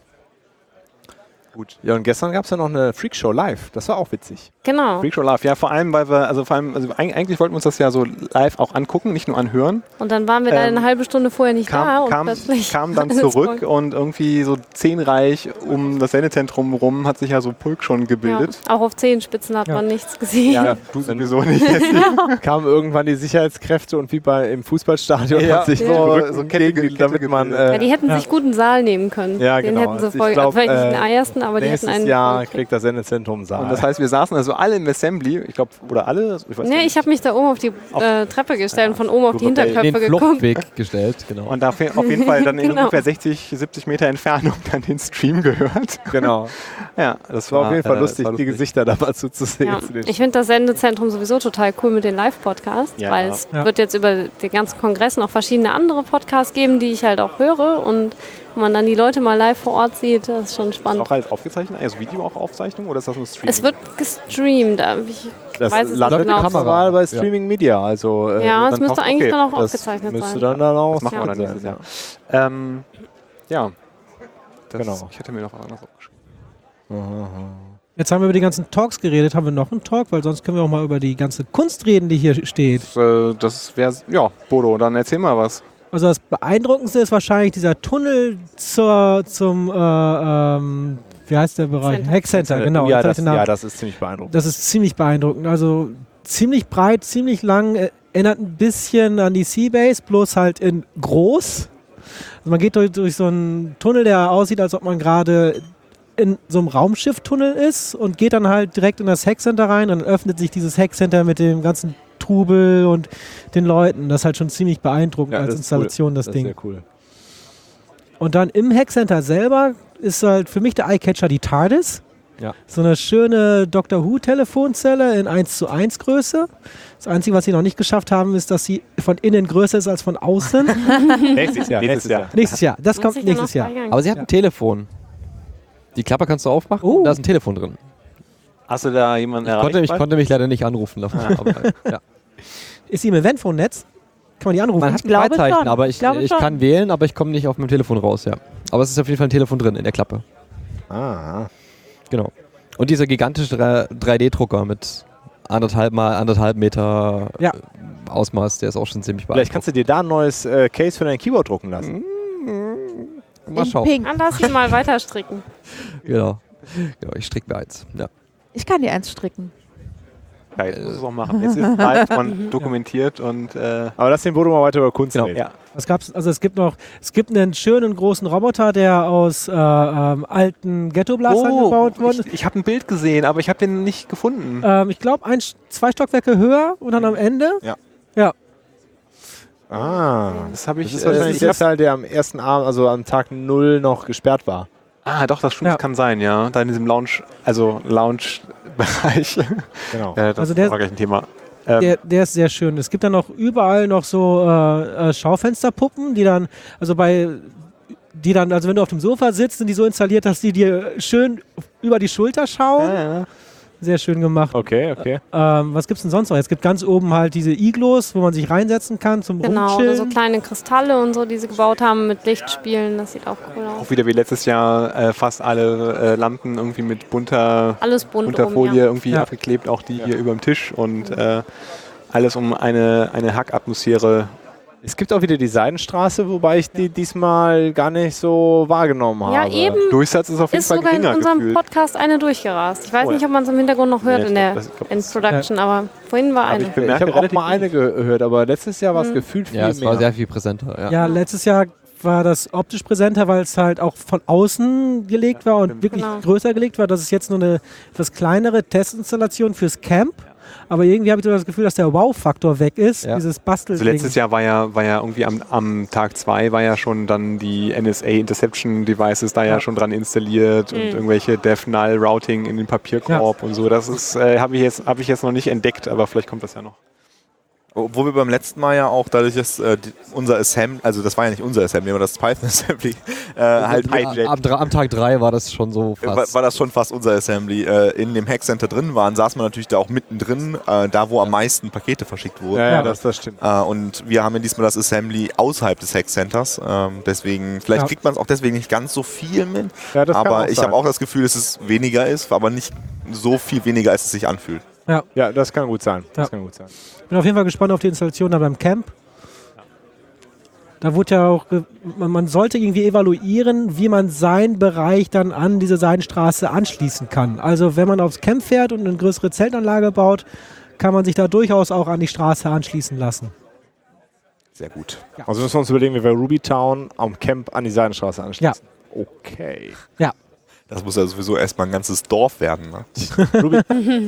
Gut. Ja, und gestern gab es ja noch eine Freakshow live. Das war auch witzig. Genau. Freak Show Live, ja, vor allem, weil wir, also vor allem, also eig- eigentlich wollten wir uns das ja so live auch angucken, nicht nur anhören. Und dann waren wir da Ähm, eine halbe Stunde vorher nicht da Kam, und kam, plötzlich kam dann zurück und irgendwie so zehnreich um das Sendezentrum rum hat sich ja so Pulk schon Ja, gebildet. auch auf Zehenspitzen hat Ja. man nichts gesehen. Ja, du sowieso nicht. Kamen irgendwann die Sicherheitskräfte und wie bei im Fußballstadion Ja. hat sich Ja. so, so Kette- damit man Ja, äh, die hätten Ja. sich gut einen Saal nehmen können. Ja, Den genau. hätten sie Also voll, glaub, vielleicht nicht den äh, ersten, aber die hätten nächstes einen. Jahr voll kriegt das Sendezentrum Saal. Und das heißt, wir saßen also alle im Assembly, ich glaube, oder alle? Ich weiß Nee, nicht. ich habe mich da oben auf die äh, Treppe gestellt und von oben auf die. In den Hinterköpfe geguckt. Fluchtweg gestellt, genau. und da auf jeden Fall dann in Genau. ungefähr 60, 70 Meter Entfernung dann den Stream gehört. genau. Ja, Das war auf jeden Fall äh, lustig, war die Gesichter da mal zuzusehen. Ja. zu den Ich finde das Sendezentrum sowieso total cool mit den Live-Podcasts, Ja, weil ja. es Ja. wird jetzt über den ganzen Kongress noch verschiedene andere Podcasts geben, die ich halt auch höre und wenn man dann die Leute mal live vor Ort sieht, das ist schon spannend. auch als aufgezeichnet, also Video auch Aufzeichnung oder ist das nur Stream? Es wird gestreamt. aber Ich Das weiß es landet genau. Kamera bei Streaming Media. Also, äh, Ja, es müsste eigentlich okay, dann auch das aufgezeichnet müsste sein. dann, dann auch Das machen wir dann nächstes Jahr. Ähm, ja. Das, Genau. Ich hätte mir noch was anderes aufgeschrieben. Jetzt haben wir über die ganzen Talks geredet. Haben wir noch einen Talk? Weil sonst können wir auch mal über die ganze Kunst reden, die hier steht. Das, äh, das wäre, ja, Bodo, dann erzähl mal was. Also das Beeindruckendste ist wahrscheinlich dieser Tunnel zur, zum, äh, ähm, wie heißt der Bereich? Center. Hackcenter, genau. Ja das, ja, das ist ziemlich beeindruckend. Das ist ziemlich beeindruckend. Also ziemlich breit, ziemlich lang, äh, erinnert ein bisschen an die Seabase, bloß halt in groß. Also man geht durch, durch so einen Tunnel, der aussieht, als ob man gerade in so einem Raumschifftunnel ist und geht dann halt direkt in das Hackcenter rein und dann öffnet sich dieses Hackcenter mit dem ganzen Trubel und den Leuten. Das ist halt schon ziemlich beeindruckend Ja, als Installation, das, das Ding. ist sehr cool. Und dann im Hackcenter selber ist halt für mich der Eyecatcher die TARDIS. Ja. So eine schöne Doctor Who-Telefonzelle in 1 zu 1 Größe. Das Einzige, was sie noch nicht geschafft haben, ist, dass sie von innen größer ist als von außen. Nächstes Jahr. Nächstes Jahr. nächstes Jahr. Das kommt nächstes Jahr. Aber sie hat ein Telefon. Die Klappe kannst du aufmachen, Oh. da ist ein Telefon drin. Hast du da jemanden Ich konnte, ich konnte mich leider nicht anrufen davon. aber, ja. Ist sie im Eventphone-Netz? Kann man die anrufen? Man hat ein glaube Freizeichen, schon. aber Ich ich, ich kann wählen, aber ich komme nicht auf meinem Telefon raus, ja. Aber es ist auf jeden Fall ein Telefon drin in der Klappe. Ah. Genau. Und dieser gigantische 3D-Drucker mit anderthalb mal anderthalb Meter Ja. äh, Ausmaß, der ist auch schon ziemlich Vielleicht kannst du dir da ein neues äh, Case für dein Keyboard drucken lassen. Mal In schauen. Pink. Ihn mal weiter stricken. Genau. genau. Ich stricke mir eins. Ja. Ich kann dir eins stricken. Geil, das muss es auch machen. Jetzt ist live man dokumentiert und äh, Aber lass den Bodo mal weiter über Kunst Genau. reden. ja. Was gab's? Also es gibt noch, es gibt einen schönen großen Roboter, der aus äh, ähm, alten Ghetto-Blastern gebaut wurde. Oh, ich, ich habe ein Bild gesehen, aber ich habe den nicht gefunden. Ähm, ich glaube, ein, zwei Stockwerke höher und dann am Ende. Ja. Ja. Ah. Das habe ich. Das ist wahrscheinlich äh, der Teil, der am ersten Abend, also am Tag null noch gesperrt war. Ah, doch, das stimmt, Ja. kann sein, ja. Da in diesem Lounge, also Lounge-Bereich. Genau. ja, das Also der- war gleich ein Thema. Ähm, Der, der ist sehr schön. Es gibt dann noch überall noch so äh, äh, Schaufensterpuppen, die dann, also bei, die dann, also wenn du auf dem Sofa sitzt, sind die so installiert, dass die dir schön über die Schulter schauen. ja, ja. Sehr schön gemacht. Okay, okay. Ähm, was gibt's denn sonst noch? Es gibt ganz oben halt diese Iglos, wo man sich reinsetzen kann zum Genau, oder Rumchillen. so kleine Kristalle und so, die sie gebaut haben mit Lichtspielen. Das sieht auch cool aus. Auch wieder wie letztes Jahr äh, fast alle äh, Lampen irgendwie mit bunter, Alles bunt bunter oben, Folie ja. irgendwie Ja. abgeklebt, auch die hier über dem Tisch und äh, alles um eine, eine Hackatmosphäre. Es gibt auch wieder die Seidenstraße, wobei ich die diesmal gar nicht so wahrgenommen habe. Ja, eben Durchsatz ist auf jeden ist Fall sogar in unserem gefühlt. Podcast eine durchgerast. Ich weiß Oh ja. nicht, ob man es im Hintergrund noch hört Nee, ich in der ich das- Introduction, aber vorhin war Aber eine. ich Ich bemerke habe auch mal eine gehört, aber letztes Jahr war es gefühlt viel Ja, es mehr. war sehr viel präsenter. Ja. Ja, letztes Jahr war das optisch präsenter, weil es halt auch von außen gelegt war und wirklich Genau. größer gelegt war. Das ist jetzt nur eine etwas kleinere Testinstallation fürs Camp. Aber irgendwie habe ich so das Gefühl, dass der Wow-Faktor weg ist. Ja. Dieses Bastel. Also letztes Jahr war ja, war ja irgendwie am, am Tag 2 war ja schon dann die NSA Interception Devices da ja, Ja. schon dran installiert und irgendwelche DevNull Routing in den Papierkorb und so. Das ist äh, habe ich jetzt habe ich jetzt noch nicht entdeckt, aber vielleicht kommt das ja noch. Obwohl wir beim letzten Mal ja auch, dadurch, dass äh, unser Assembly, also das war ja nicht unser Assembly, aber das Python Assembly, äh, halt Ja, am, am Tag 3 war das schon so war, fast. war das schon fast unser Assembly. Äh, in dem Hackcenter drin waren, saß man natürlich da auch mittendrin, äh, da wo am meisten Pakete verschickt wurden. Ja, ja, das, das stimmt. Äh, und wir haben ja diesmal das Assembly außerhalb des Hackcenters. Ähm, deswegen, vielleicht Ja. kriegt man es auch deswegen nicht ganz so viel mit. Ja, das kann aber auch ich habe auch das Gefühl, dass es weniger ist, aber nicht so viel weniger, als es sich anfühlt. Ja, das kann gut sein. Das Ja. kann gut sein. bin auf jeden Fall gespannt auf die Installation da beim Camp. Da wurde ja auch, man sollte irgendwie evaluieren, wie man seinen Bereich dann an diese Seidenstraße anschließen kann. Also wenn man aufs Camp fährt und eine größere Zeltanlage baut, kann man sich da durchaus auch an die Straße anschließen lassen. Sehr gut. Also müssen wir uns überlegen, wie wir Ruby Town am Camp an die Seidenstraße anschließen. Okay. Ja, Das muss ja sowieso erstmal ein ganzes Dorf werden. Ne? Ruby,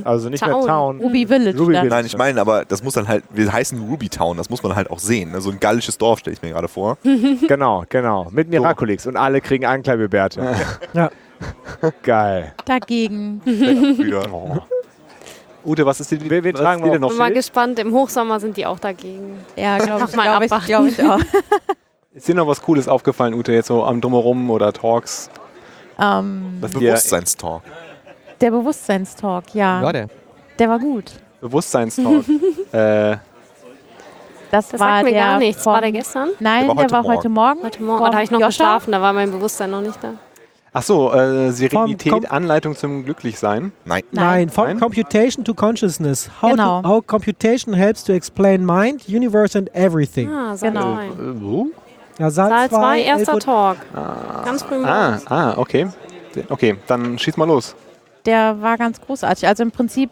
also nicht mehr Town. Town. Ruby Village. Ruby. Village. Nein, ich meine, aber das muss dann halt, wir heißen Ruby Town, das muss man halt auch sehen. Ne? So ein gallisches Dorf stelle ich mir gerade vor. Genau, genau. Mit Miraculix und alle kriegen Ankleidebärte. ja. Geil. Dagegen. Wieder. Ute, was ist die, Wir- wir was tragen mal noch? Bin mal gespannt, im Hochsommer sind die auch dagegen. Ja, glaube ich, Mal glaube ich, glaub ich auch. Ist dir noch was Cooles aufgefallen, Ute, jetzt so am Drumherum oder Talks? Ähm, dir Bewusstseinstalk. der Bewusstseinstalk, ja. ja, der. Der war gut. Bewusstseinstalk. äh, Das, Das war sagt mir der gar nichts. Von, War der gestern? Nein, Der war der heute war Morgen. heute Morgen. Heute Morgen. Von Da habe ich noch Joscha. geschlafen, da war mein Bewusstsein noch nicht da. ach so, äh, Serenität, komm. Anleitung zum Glücklichsein. Nein. Nein, from Nein? Computation to Consciousness. How, Genau. to, how Computation helps to explain mind, universe and everything. Ah, Saal Genau. 2. Äh, wo? Ja, Saal Saal 2, 2, erster 11 Uhr- Talk. Ganz früh Ah, ah, okay. Okay, dann schieß mal los. Der war ganz großartig. Also im Prinzip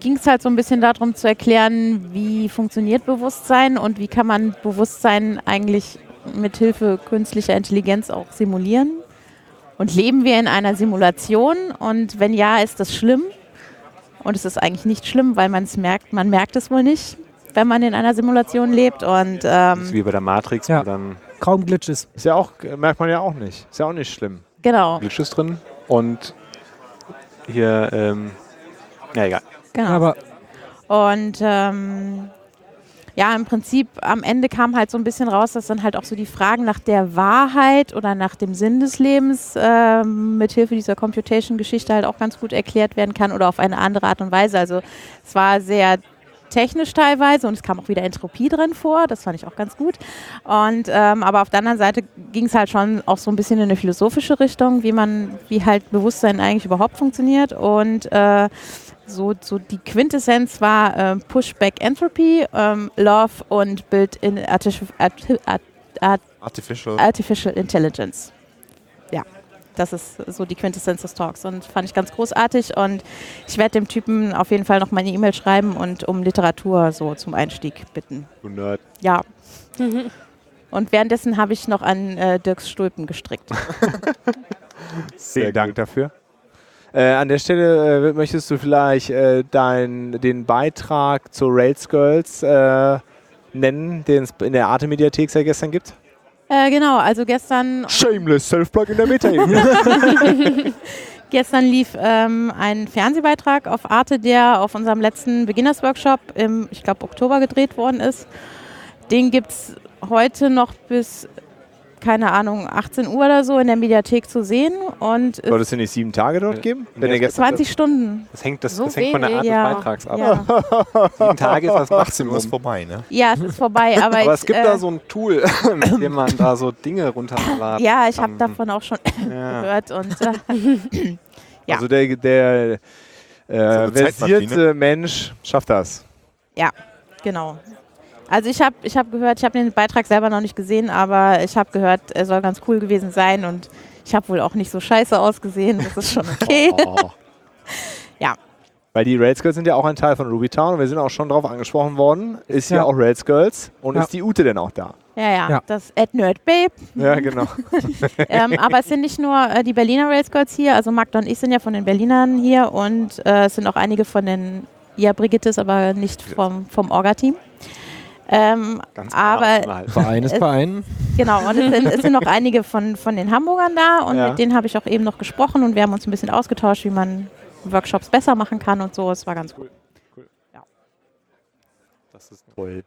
ging es halt so ein bisschen darum zu erklären, wie funktioniert Bewusstsein und wie kann man Bewusstsein eigentlich mit Hilfe künstlicher Intelligenz auch simulieren. Und leben wir in einer Simulation? Und wenn ja, ist das schlimm? Und es ist eigentlich nicht schlimm, weil man es merkt, man merkt es wohl nicht, wenn man in einer Simulation lebt. Und Das ist ähm, wie bei der Matrix, Ja. dann Kaum Glitches. Ist ja auch, merkt man ja auch nicht. Ist ja auch nicht schlimm. genau, Glitches drin und hier, ähm, ja egal. genau. Aber Und ähm, ja, im Prinzip am Ende kam halt so ein bisschen raus, dass dann halt auch so die Fragen nach der Wahrheit oder nach dem Sinn des Lebens ähm, mit Hilfe dieser Computation-Geschichte halt auch ganz gut erklärt werden kann oder auf eine andere Art und Weise. Also es war sehr technisch teilweise und es kam auch wieder Entropie drin vor, das fand ich auch ganz gut. Und ähm, aber auf der anderen Seite ging es halt schon auch so ein bisschen in eine philosophische Richtung, wie man, wie halt Bewusstsein eigentlich überhaupt funktioniert und äh, so, so die Quintessenz war äh, Pushback Entropy, ähm, Love und Build in Artificial, Arti Art, Art, Artificial. Artificial Intelligence. Das ist so die Quintessenz des Talks und fand ich ganz großartig und ich werde dem Typen auf jeden Fall noch mal eine E-Mail schreiben und um Literatur so zum Einstieg bitten. Du Nerd. Ja. Und währenddessen habe ich noch an äh, Dirks Stulpen gestrickt. Vielen Dank dafür. Äh, an der Stelle äh, möchtest du vielleicht äh, dein, den Beitrag zu Rails Girls äh, nennen, den es in der Arte-Mediathek seit gestern gibt? Äh, genau, also gestern Shameless Self-Plug in der Meta-Ebene. Gestern lief ähm, ein Fernsehbeitrag auf Arte, der auf unserem letzten Beginners-Workshop im, ich glaube, Oktober gedreht worden ist. Den gibt es heute noch bis, keine Ahnung, 18 Uhr oder so in der Mediathek zu sehen. Und Soll es es denn nicht sieben Tage dort geben? Wenn Ja, gestern 20 Stunden. Das hängt, das, So das hängt von der Art ja. des Beitrags ab. Ja. Sieben Tage ist das 18 Maximum. Uhr ist vorbei, ne? ja, es ist vorbei. Aber, Aber ich, es gibt äh, da so ein Tool, mit dem man da so Dinge runterladen Ja, ich habe davon auch schon gehört. Und äh, Ja. Also der, der äh, versierte. Mensch schafft das. Ja, genau. Also ich habe ich hab gehört, ich habe den Beitrag selber noch nicht gesehen, aber ich habe gehört, er soll ganz cool gewesen sein und ich habe wohl auch nicht so scheiße ausgesehen. Das ist schon okay. Oh. Ja. Weil die Rails Girls sind ja auch ein Teil von Ruby Town und wir sind auch schon darauf angesprochen worden. Ist ja, Ja. auch Rails Girls und Ja. ist die Ute denn auch da? Ja, ja, Ja. das Ad Nerd Babe. Ja, genau. ähm, aber es sind nicht nur äh, die Berliner Rails Girls hier, also Magda und ich sind ja von den Berlinern hier und äh, es sind auch einige von den, ja, Brigitte ist aber nicht vom, vom Orga-Team. Ähm, Ganz aber klar. Verein ist Verein. Genau, und es sind, es sind noch einige von, von den Hamburgern da und Ja. mit denen habe ich auch eben noch gesprochen und wir haben uns ein bisschen ausgetauscht, wie man Workshops besser machen kann und so. Es war ganz gut. Das ist toll.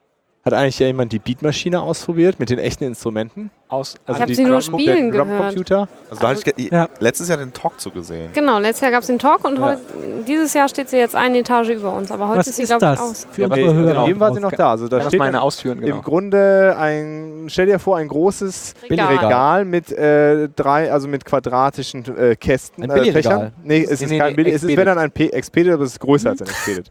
Hat eigentlich jemand die Beatmaschine ausprobiert mit den echten Instrumenten? Aus, Also hab die sie nur Drum- spielen der gehört. Drumcomputer? Also da hatte ich Ja. letztes Jahr den Talk zu gesehen. Genau, letztes Jahr gab es den Talk und heute, dieses Jahr steht sie jetzt eine Etage über uns. Aber heute Was ist sie, glaube ich, aus. Für Ja, Hörer. genau. Eben war sie noch da. Also da das steht meine ausführen, genau. im Grunde ein, stell dir vor, ein großes Regal. Regal mit äh, drei, also mit quadratischen äh, Kästen. Ein äh, Billigregal. Fächern. Nee, es Nee, ist nee, kein nee, Billig, es wenn dann ein Expedit, aber es ist größer als ein Expedit.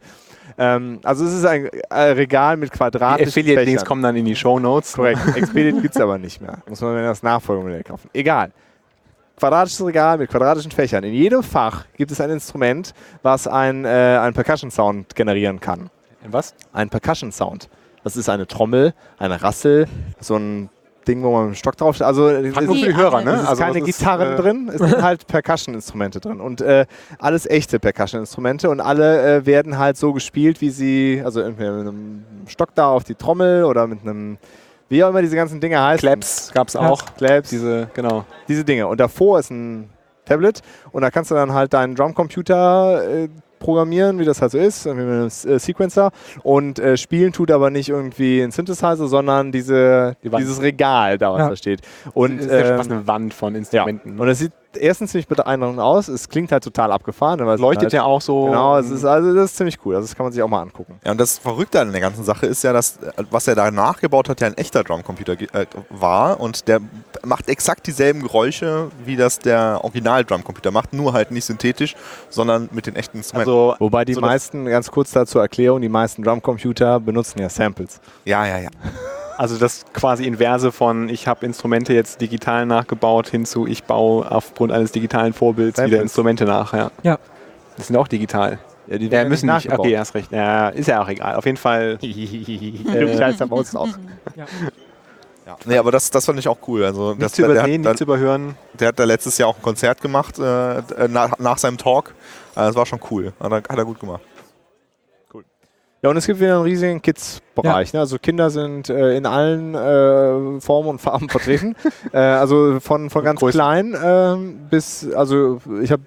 Ähm, also es ist ein äh, Regal mit Die quadratischen Affiliate-Links Fächern. kommen dann in die Show Notes. Korrekt. Expedit gibt es aber nicht mehr. Muss man das Nachfolgemodell kaufen. Egal. Quadratisches Regal mit quadratischen Fächern. In jedem Fach gibt es ein Instrument, was ein, äh, einen Percussion-Sound generieren kann. Was? Ein Percussion-Sound. Das ist eine Trommel, eine Rassel, so ein Ding, wo man einen Stock drauf Also es Frag nur ist, für die Hörer, ne? es ist keine das ist, Gitarren äh, drin, es sind halt Percussion-Instrumente drin. Und äh, alles echte Percussion-Instrumente und alle äh, werden halt so gespielt, wie sie, also entweder mit einem Stock da auf die Trommel oder mit einem, wie auch immer diese ganzen Dinge heißen. Claps gab es auch. Claps, Diese, genau. diese Dinge. Und davor ist ein Tablet und da kannst du dann halt deinen Drumcomputer äh, programmieren, wie das halt so ist, mit einem äh, Sequencer. Und äh, spielen tut aber nicht irgendwie ein Synthesizer, sondern diese, Die dieses Regal da, was Ja. da steht. Und, ist ja ähm, eine Wand von ja. Instrumenten. und es sieht erstens ziemlich beeindruckend aus, es klingt halt total abgefahren. weil es leuchtet halt, ja auch so. Genau, es ist, also das ist ziemlich cool. Also das kann man sich auch mal angucken. Ja, und das Verrückte an der ganzen Sache ist ja, dass was er da nachgebaut hat, ja ein echter Drumcomputer äh, war und der macht exakt dieselben Geräusche, wie das der Original-Drumcomputer macht, nur halt nicht synthetisch, sondern mit den echten Instrumenten. also, Wobei die So, meisten, ganz kurz dazu Erklärung, die meisten Drumcomputer benutzen ja Samples. ja, ja, ja. Also das quasi Inverse von ich habe Instrumente jetzt digital nachgebaut hinzu ich baue aufgrund eines digitalen Vorbilds Samples. wieder Instrumente nach. Ja. Ja. Das sind auch digital. Ja, die Ja, müssen nicht. nachgebaut. Okay, hast recht. Ja, ist ja auch egal. Auf jeden Fall. Du scheißt am aus. Nee, aber das, das fand ich auch cool. Also, Nicht das, zu übersehen, nicht zu überhören. der hat da letztes Jahr auch ein Konzert gemacht äh, d- nach, nach seinem Talk. Äh, das war schon cool. Hat er, hat er gut gemacht. Ja, und es gibt wieder einen riesigen Kids-Bereich. Ne? Also Kinder sind äh, in allen äh, Formen und Farben vertreten. äh, also von, von ganz Größen. klein ähm, bis, also ich habe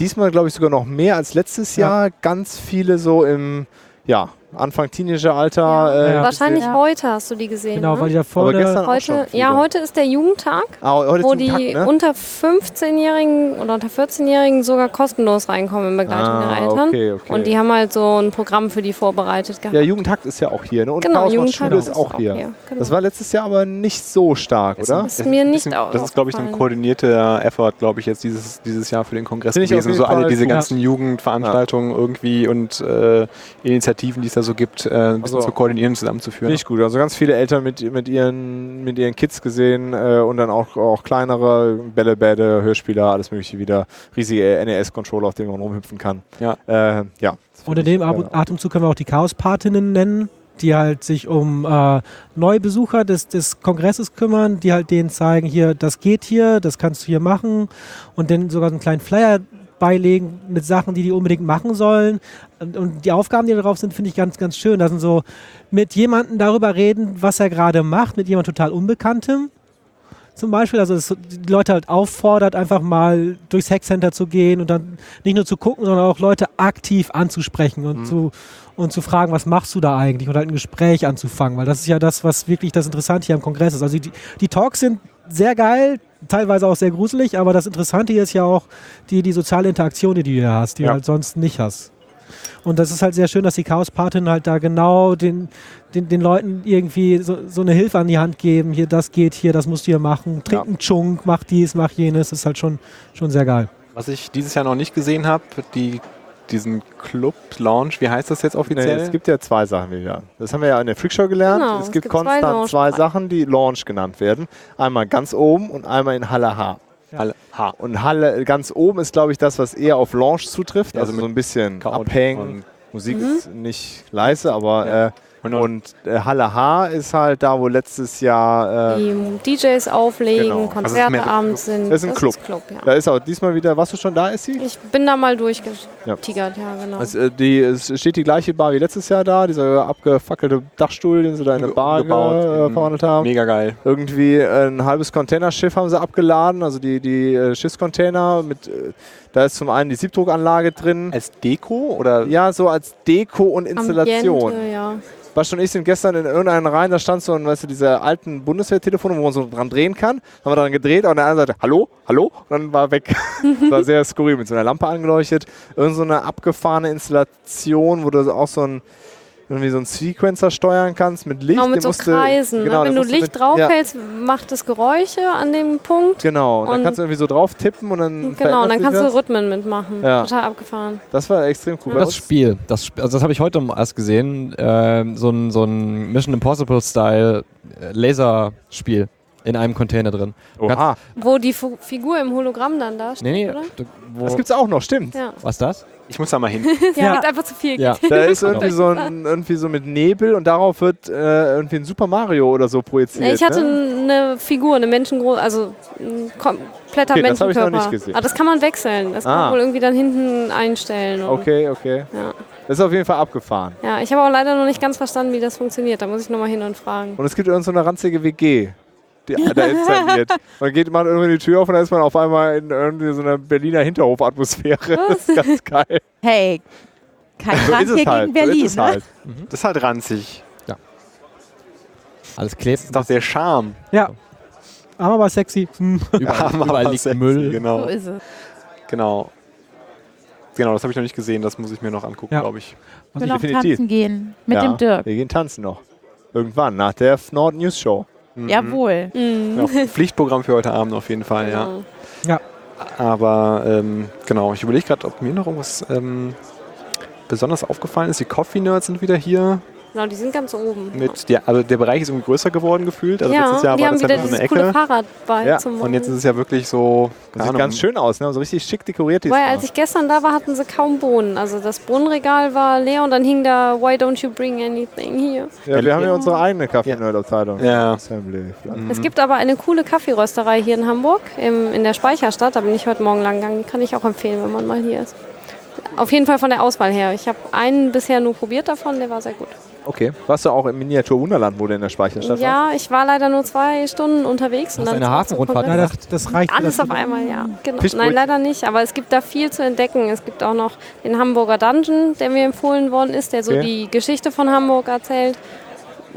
diesmal, glaube ich, sogar noch mehr als letztes Ja. Jahr ganz viele so im, ja, Anfang Teenageralter. Ja. Äh, Ja. Wahrscheinlich Ja. heute hast du die gesehen. Genau, ne? weil die da Aber vorne. auch Heute, ja, heute ist der Jugendtag, Ah, heute wo die Takt, ne? unter 15-Jährigen oder unter 14-Jährigen sogar kostenlos reinkommen in Begleitung Ah, ihrer Eltern. okay, okay. Und die haben halt so ein Programm für die vorbereitet gehabt. Ja, Jugendtakt ist ja auch hier. Ne? Und Genau, Chaos macht Jugendtakt Schule ist auch hier. Genau. Das war letztes Jahr aber nicht so stark, oder? ist mir nicht bisschen- au- Das ist, glaube ich, ein koordinierter Effort, glaube ich, jetzt dieses, dieses Jahr für den Kongress gewesen. So alle diese ganzen Jugendveranstaltungen irgendwie und äh, Initiativen, die es da so gibt, äh, ein bisschen Also- zu koordinieren, zusammenzuführen. Ich gut. Also ganz viele Eltern mit, mit, ihren, mit ihren Kids gesehen äh, und dann auch, auch kleinere Bällebäde, Hörspieler, alles mögliche wieder. Riesige NES-Controller, auf denen man rumhüpfen kann. Ja. Äh, ja. Und in dem Ja. Atemzug können wir auch die Chaospatinnen nennen, die halt sich um äh, Neubesucher des, des Kongresses kümmern, die halt denen zeigen, hier, das geht hier, das kannst du hier machen und dann sogar so einen kleinen Flyer beilegen mit Sachen, die die unbedingt machen sollen. Und, und die Aufgaben, die da drauf sind, finde ich ganz, ganz schön. Das sind so mit jemandem darüber reden, was er gerade macht, mit jemand total Unbekanntem zum Beispiel. Also dass die Leute halt auffordert, einfach mal durchs Hackcenter zu gehen und dann nicht nur zu gucken, sondern auch Leute aktiv anzusprechen und, zu, und zu fragen, was machst du da eigentlich und halt ein Gespräch anzufangen, weil das ist ja das, was wirklich das Interessante hier am Kongress ist. Also die, die Talks sind sehr geil, teilweise auch sehr gruselig, aber das Interessante hier ist ja auch die, die soziale Interaktion, die du hier hast, die Ja. du halt sonst nicht hast. Und das ist halt sehr schön, dass die Chaos-Patin halt da genau den, den, den Leuten irgendwie so, so eine Hilfe an die Hand geben. Hier, das geht hier, das musst du hier machen. Trink Ja. einen Chunk, mach dies, mach jenes. Das ist halt schon, schon sehr geil. Was ich dieses Jahr noch nicht gesehen habe, die, diesen Club-Launch, wie heißt das jetzt Nee, offiziell? es gibt ja zwei Sachen wieder. Das haben wir ja in der Freakshow gelernt. Genau, es es gibt gibt zwei konstant zwei, Launchbereiche. Sachen, die Launch genannt werden. Einmal ganz oben und einmal in Halle H. Halle H. Und Halle ganz oben ist, glaube ich, das, was eher auf Launch zutrifft. Ja, Also also so ein bisschen abhängen. und- Musik ist nicht leise, aber Ja. äh, Und, und äh, Halle H ist halt da, wo letztes Jahr äh, Die DJs auflegen, Genau. Konzerte Also ist abends sind. Das ist ein Club. ja. da ist auch diesmal wieder. Warst du schon da, Essi? Ich bin da mal durchgetigert, ja, genau. Also, äh, die, es steht die gleiche Bar wie letztes Jahr da, dieser abgefackelte Dachstuhl, den sie da in eine Ge- Bar gebaut. ge- äh, Mhm. verwandelt haben. mega geil. Irgendwie ein halbes Containerschiff haben sie abgeladen, also die, die äh, Schiffscontainer mit, äh, da ist zum einen die Siebdruckanlage drin. Als Deko oder Ja, so als Deko und Installation. Ambiente, ja. Bast und ich sind gestern in irgendeinen rein, da stand so ein, weißt du, diese alten Bundeswehrtelefone, wo man so dran drehen kann. Haben wir dran gedreht, und an der anderen Seite, hallo, hallo, und dann war weg. das war sehr skurril, mit so einer Lampe angeleuchtet. Irgend so eine abgefahrene Installation, wo du auch so ein, irgendwie so einen Sequencer steuern kannst mit Licht. Genau, mit so musst du- Kreisen. genau, ne? Wenn du Licht mit- draufhältst, macht es Geräusche an dem Punkt. Genau, dann Und- kannst du irgendwie so drauf tippen und dann. Genau, und dann kannst du das. Rhythmen mitmachen. Ja. Total abgefahren. Das war extrem cool. Das Spiel, das, also das habe ich heute erst gesehen, ähm, so ein, so ein Mission Impossible-Style äh, Laserspiel in einem Container drin. Oha, Wo die Fu Figur im Hologramm dann da steht, Nee, nee, oder? wo, das gibt's auch noch, stimmt. Ja. was das? ich muss da mal hin. ja, Ja. gibt einfach zu viel. Ja. Da ist irgendwie so, ein, irgendwie so mit Nebel und darauf wird äh, irgendwie ein Super Mario oder so projiziert. Ich hatte ne? eine Figur, eine Menschengroße, also ein kompletter Okay, das hab ich noch Menschenkörper. nicht gesehen. Aber das kann man wechseln. Das kann Ah. man wohl irgendwie dann hinten einstellen. Okay, okay. Ja. Das ist auf jeden Fall abgefahren. ja, ich habe auch leider noch nicht ganz verstanden, wie das funktioniert. Da muss ich nochmal hin und fragen. Und es gibt irgend so eine ranzige WG, die da installiert. Man geht mal irgendwie die Tür auf und da ist man auf einmal in irgendwie so einer Berliner Hinterhofatmosphäre. Das ist ganz geil. Hey, kein So Rand hier halt. gegen Berlin. so ne? halt. Das ist halt ranzig. Alles klebt. Das ist doch der Charme. Ja. Aber war sexy. Hm. Überall, überall liegt sexy, Müll. So Genau, ist es. genau. Genau, das habe ich noch nicht gesehen. Das muss ich mir noch angucken, Ja. glaube ich. Ich will noch Definitiv. tanzen gehen mit ja, dem Dirk. Wir gehen tanzen noch. Irgendwann, nach der Nord News Show. Jawohl. Mhm. Genau, Pflichtprogramm für heute Abend auf jeden Fall, ja. Genau. Ja. Aber ähm, genau, ich überlege gerade, ob mir noch irgendwas ähm, besonders aufgefallen ist. Die Coffee Nerds sind wieder hier. Genau, die sind ganz oben. Mit der, also der Bereich ist irgendwie größer geworden gefühlt. Also letztes ja, Jahr die war haben das ja wieder nur so eine Ecke. Fahrrad bei Ja, zum Und jetzt ist es ja wirklich so. Das sieht Ahnung, ganz schön aus, ne? So richtig schick dekoriert. Diesmal. als ich gestern da war, hatten sie kaum Bohnen. Also das Bohnenregal war leer und dann hing da Why don't you bring anything here? ja, wir haben ja unsere eigene Kaffee-Nerd-Abteilung. Ja. Assembly. Es gibt aber eine coole Kaffeerösterei hier in Hamburg, im, in der Speicherstadt. Da bin ich heute Morgen lang gegangen. Die kann ich auch empfehlen, wenn man mal hier ist. Auf jeden Fall von der Auswahl her. Ich habe einen bisher nur probiert davon, der war sehr gut. Okay. Warst du auch im Miniatur Wunderland, wo du in der Speicherstadt warst? Ja, ich war leider nur zwei Stunden unterwegs. Hast du eine Hafenrundfahrt. Ja, das, das reicht Alles das auf einmal, ja. Genau. Nein, leider nicht. Aber es gibt da viel zu entdecken. Es gibt auch noch den Hamburger Dungeon, der mir empfohlen worden ist, der so Okay. die Geschichte von Hamburg erzählt.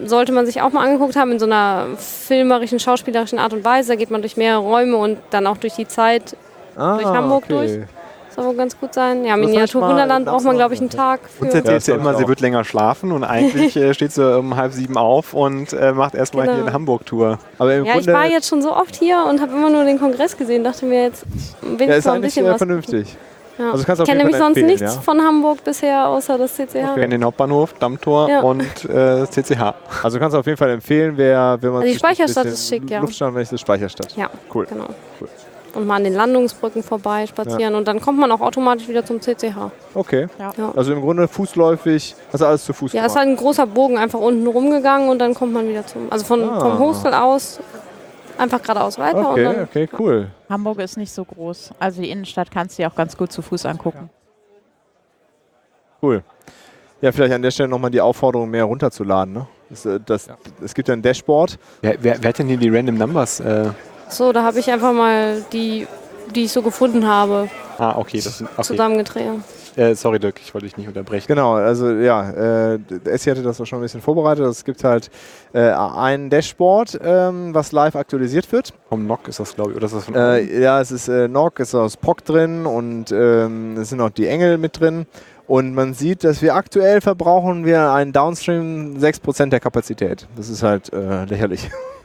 Sollte man sich auch mal angeguckt haben in so einer filmerischen, schauspielerischen Art und Weise. Da geht man durch mehrere Räume und dann auch durch die Zeit. Ah, durch Hamburg durch. Soll wohl ganz gut sein. Ja, hab ich Miniatur mal Wunderland braucht man, glaube ich, einen Tag für. Uns erzählt Ja, sie immer, ich sie wird länger schlafen und eigentlich äh, steht sie um halb sieben auf und äh, macht erstmal Genau. hier eine Hamburg-Tour. Aber im Ja, ich Grunde war jetzt schon so oft hier und habe immer nur den Kongress gesehen. Dachte mir jetzt, will ja, ich ist mal ein bisschen äh, was. vernünftig. Ja. Also ich kenne nämlich sonst nichts ja? von Hamburg bisher, außer das CCH. Wir kennen den Hauptbahnhof, Dammtor Ja. und äh, das CCH. Also kannst du auf jeden Fall empfehlen, wer, wenn man Also die Speicherstadt ist schick, ja. Luftstandmäßig Speicherstadt. Ja, Cool. genau. Cool. Und mal an den Landungsbrücken vorbei spazieren und dann kommt man auch automatisch wieder zum CCH. Okay. Ja. Also im Grunde fußläufig, also alles zu Fuß Ja, es war ein großer Bogen einfach unten rumgegangen und dann kommt man wieder zum. Also von, Ah. vom Hostel aus einfach geradeaus weiter und Okay, dann. okay, cool. Hamburg ist nicht so groß. Also die Innenstadt kannst du dir auch ganz gut zu Fuß angucken. Cool. Ja, vielleicht an der Stelle nochmal die Aufforderung, mehr runterzuladen. Ne? Das, äh, das, Es gibt ja ein Dashboard. Wer, wer, wer hat denn hier die Random Numbers? Äh, So, da habe ich einfach mal die, die ich so gefunden habe, ah, okay. Das, okay. zusammengedreht. Äh, sorry, Dirk, ich wollte dich nicht unterbrechen. Genau, also ja, äh, Essi hatte das auch schon ein bisschen vorbereitet. Es gibt halt äh, ein Dashboard, ähm, was live aktualisiert wird. Vom NOC ist das, glaube ich. Oder ist das von Äh, ja, es ist äh, Nock, es ist aus POC drin und ähm, es sind auch die Engel mit drin. Und man sieht, dass wir aktuell verbrauchen wir einen Downstream 6% der Kapazität. Das ist halt äh, lächerlich.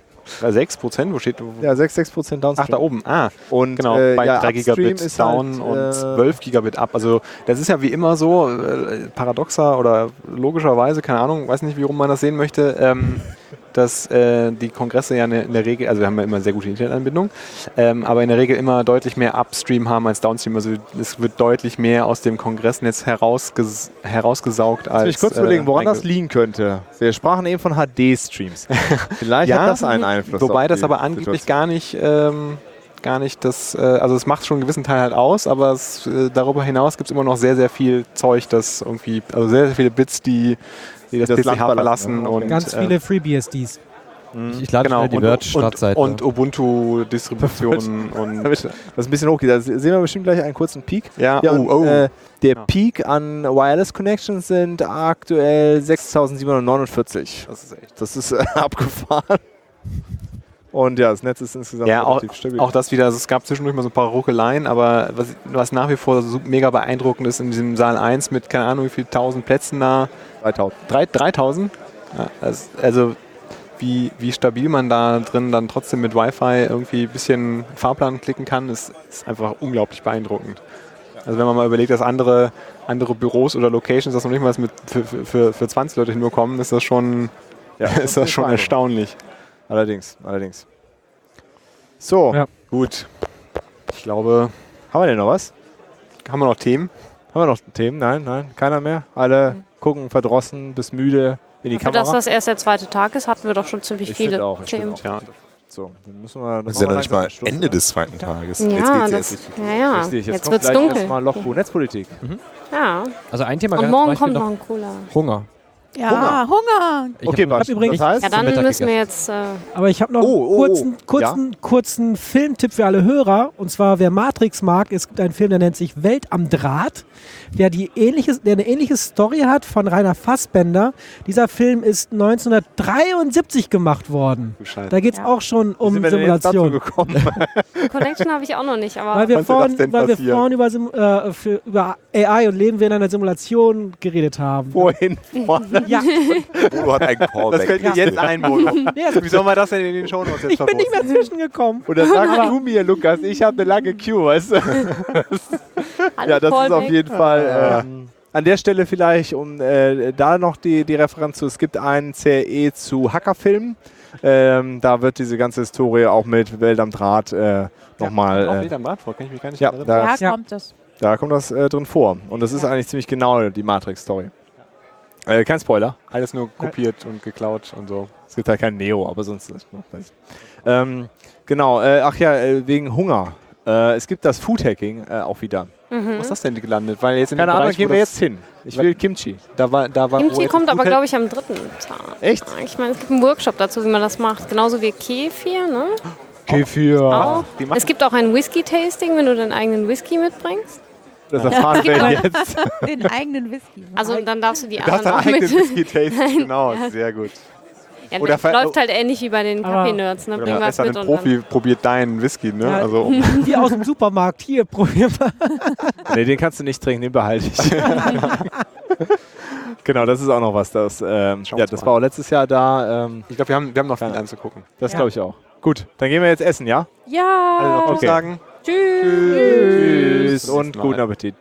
Äh, 6 Prozent? Wo steht? Ja, 6, 6% Downstream. Ach, da oben. Ah, Und genau. äh, bei ja, 3 Upstream Gigabit down halt, und äh, 12 Gigabit up. Also, das ist ja wie immer so, äh, paradoxer oder logischerweise, keine Ahnung, weiß nicht, wie rum man das sehen möchte, ähm, dass äh, die Kongresse ja in der Regel, also wir haben ja immer sehr gute Internetanbindung, ähm, aber in der Regel immer deutlich mehr Upstream haben als Downstream. Also, es wird deutlich mehr aus dem Kongressnetz herausges herausgesaugt als. Lass mich kurz äh, überlegen, woran einge- das liegen könnte. Wir sprachen eben von HD-Streams. Vielleicht hat das einen Einfluss. Wobei das aber angeblich Situation. gar nicht, ähm, gar nicht das, äh, also es macht schon einen gewissen Teil halt aus, aber es, äh, darüber hinaus gibt es immer noch sehr, sehr viel Zeug, das irgendwie, also sehr, sehr viele Bits, die, die das, Das PCH Land verlassen, verlassen ja. und Ganz äh, viele FreeBSDs. Ich lade genau, die und, Word-Startseite. und, und Ubuntu-Distributionen und das ein bisschen hochgeht. Da sehen wir bestimmt gleich einen kurzen Peak. ja, Ja, oh, und, oh. Äh, der Ja. Peak an Wireless Connections sind aktuell 6749. das ist echt. Das ist äh, abgefahren. Und ja, das Netz ist insgesamt Ja, auch, relativ stabil. auch das wieder, also es gab zwischendurch mal so ein paar Ruckeleien, aber was, was nach wie vor so mega beeindruckend ist in diesem Saal 1 mit keine Ahnung wie viel tausend Plätzen da, 3000. Drei- 3000? Ja, also wie, wie stabil man da drin dann trotzdem mit Wi-Fi irgendwie ein bisschen Fahrplan klicken kann, ist, ist einfach unglaublich beeindruckend. Also wenn man mal überlegt, dass andere, andere Büros oder Locations das noch nicht mal mit für, für- für, für 20 Leute hinbekommen, ist das schon, Ja, ist das schon erstaunlich. Allerdings, allerdings. So, Ja. Gut. Ich glaube, haben wir denn noch was? haben wir noch Themen? Haben wir noch Themen? Nein, nein, keiner mehr. Alle gucken verdrossen, bis müde in die Für Kamera. das das erst der zweite Tag ist, hatten wir doch schon ziemlich Ich viele finde auch, ich Themen. finde Ja. so, dann müssen wir. Das ist ja noch nicht mal Ende des zweiten Tages. Ja, jetzt geht's das, erst richtig. ja, ja. Richtig, Jetzt, kommt wird's gleich dunkel. erstmal Lochbuch Netzpolitik. Ja. Also ein Thema Und morgen kommt noch ein cooler. Hunger. Ja, Hunger. Ich Okay, hab- Bas, übrigens- das heißt, Ja, dann müssen wir gegessen. jetzt. Äh, Aber ich habe noch Oh, oh, einen kurzen, oh. kurzen, kurzen Filmtipp für alle Hörer. Und zwar, wer Matrix mag, es gibt einen Film, der nennt sich Welt am Draht, der, die ähnliche, der eine ähnliche Story hat von Rainer Fassbender. Dieser Film ist 1973 gemacht worden. Scheiße. Da geht es Ja. auch schon um sind wir denn jetzt dazu Simulation. gekommen? Connection habe ich auch noch nicht, aber Weil wir vorhin, weil wir passieren? vorhin über, Sim, äh, für, über AI und Leben wir in einer Simulation geredet haben. Wohin? Vorne? Ja, Bodo hat einen Callback. Das könnt ihr jetzt einbauen. nee, also Wie soll man das denn in den Shownotes jetzt ich bin nicht mehr zwischengekommen. Und dann sagst du mir, Lukas, ich habe eine lange Queue, weißt du? hallo Ja, das ist auf Callback. jeden Fall. Ähm, an der Stelle vielleicht, um äh, da noch die, die Referenz zu, es gibt einen CRE zu Hackerfilmen. Ähm, da wird diese ganze Historie auch mit Welt am Draht äh, nochmal. wieder am Rad vor, kann ich mich gar nicht ja, erinnern. da, Ja, Ja. kommt das. da kommt das äh, drin vor. Und das ist eigentlich ziemlich genau die Matrix-Story. Äh, kein Spoiler. Alles nur kopiert und geklaut und so. Es gibt halt kein Neo, aber sonst. ist-. Ähm, genau, äh, ach ja, äh, wegen Hunger. Äh, es gibt das Food Hacking äh, auch wieder. Mhm. Was ist das denn gelandet? Weil jetzt in Keine Ahnung, gehen wo wir jetzt hin. Ich will Kimchi. Da war, da war, wo Kimchi kommt aber, glaube ich, am dritten Tag. Echt? Ich meine, es gibt einen Workshop dazu, wie man das macht. Genauso wie Kefir, ne? Kefir. Auch. Es gibt auch ein Whisky-Tasting, wenn du deinen eigenen Whisky mitbringst. Das erfahren wir jetzt. Den eigenen Whisky. Also dann darfst du die Du anderen deinen auch mit. eigenen Whisky-Taste. Genau, sehr gut. Ja, Oder läuft halt ähnlich wie bei den Kaffee-Nerds. Ne? Bring was mit ein und Profi probiert deinen Whisky, ne? Ja. Also, Wie aus dem Supermarkt. Hier, probier mal. Nee, den kannst du nicht trinken, den behalte ich. genau, das ist auch noch was. Das, ähm, ja, das mal war auch letztes Jahr da. Ähm, ich glaube, wir haben, wir haben noch viel Ja. anzugucken. das glaube ich auch. Gut, dann gehen wir jetzt essen, ja? Ja. Alle noch Okay. Sagen. Tschüss. Tschüss Bis und guten. Appetit.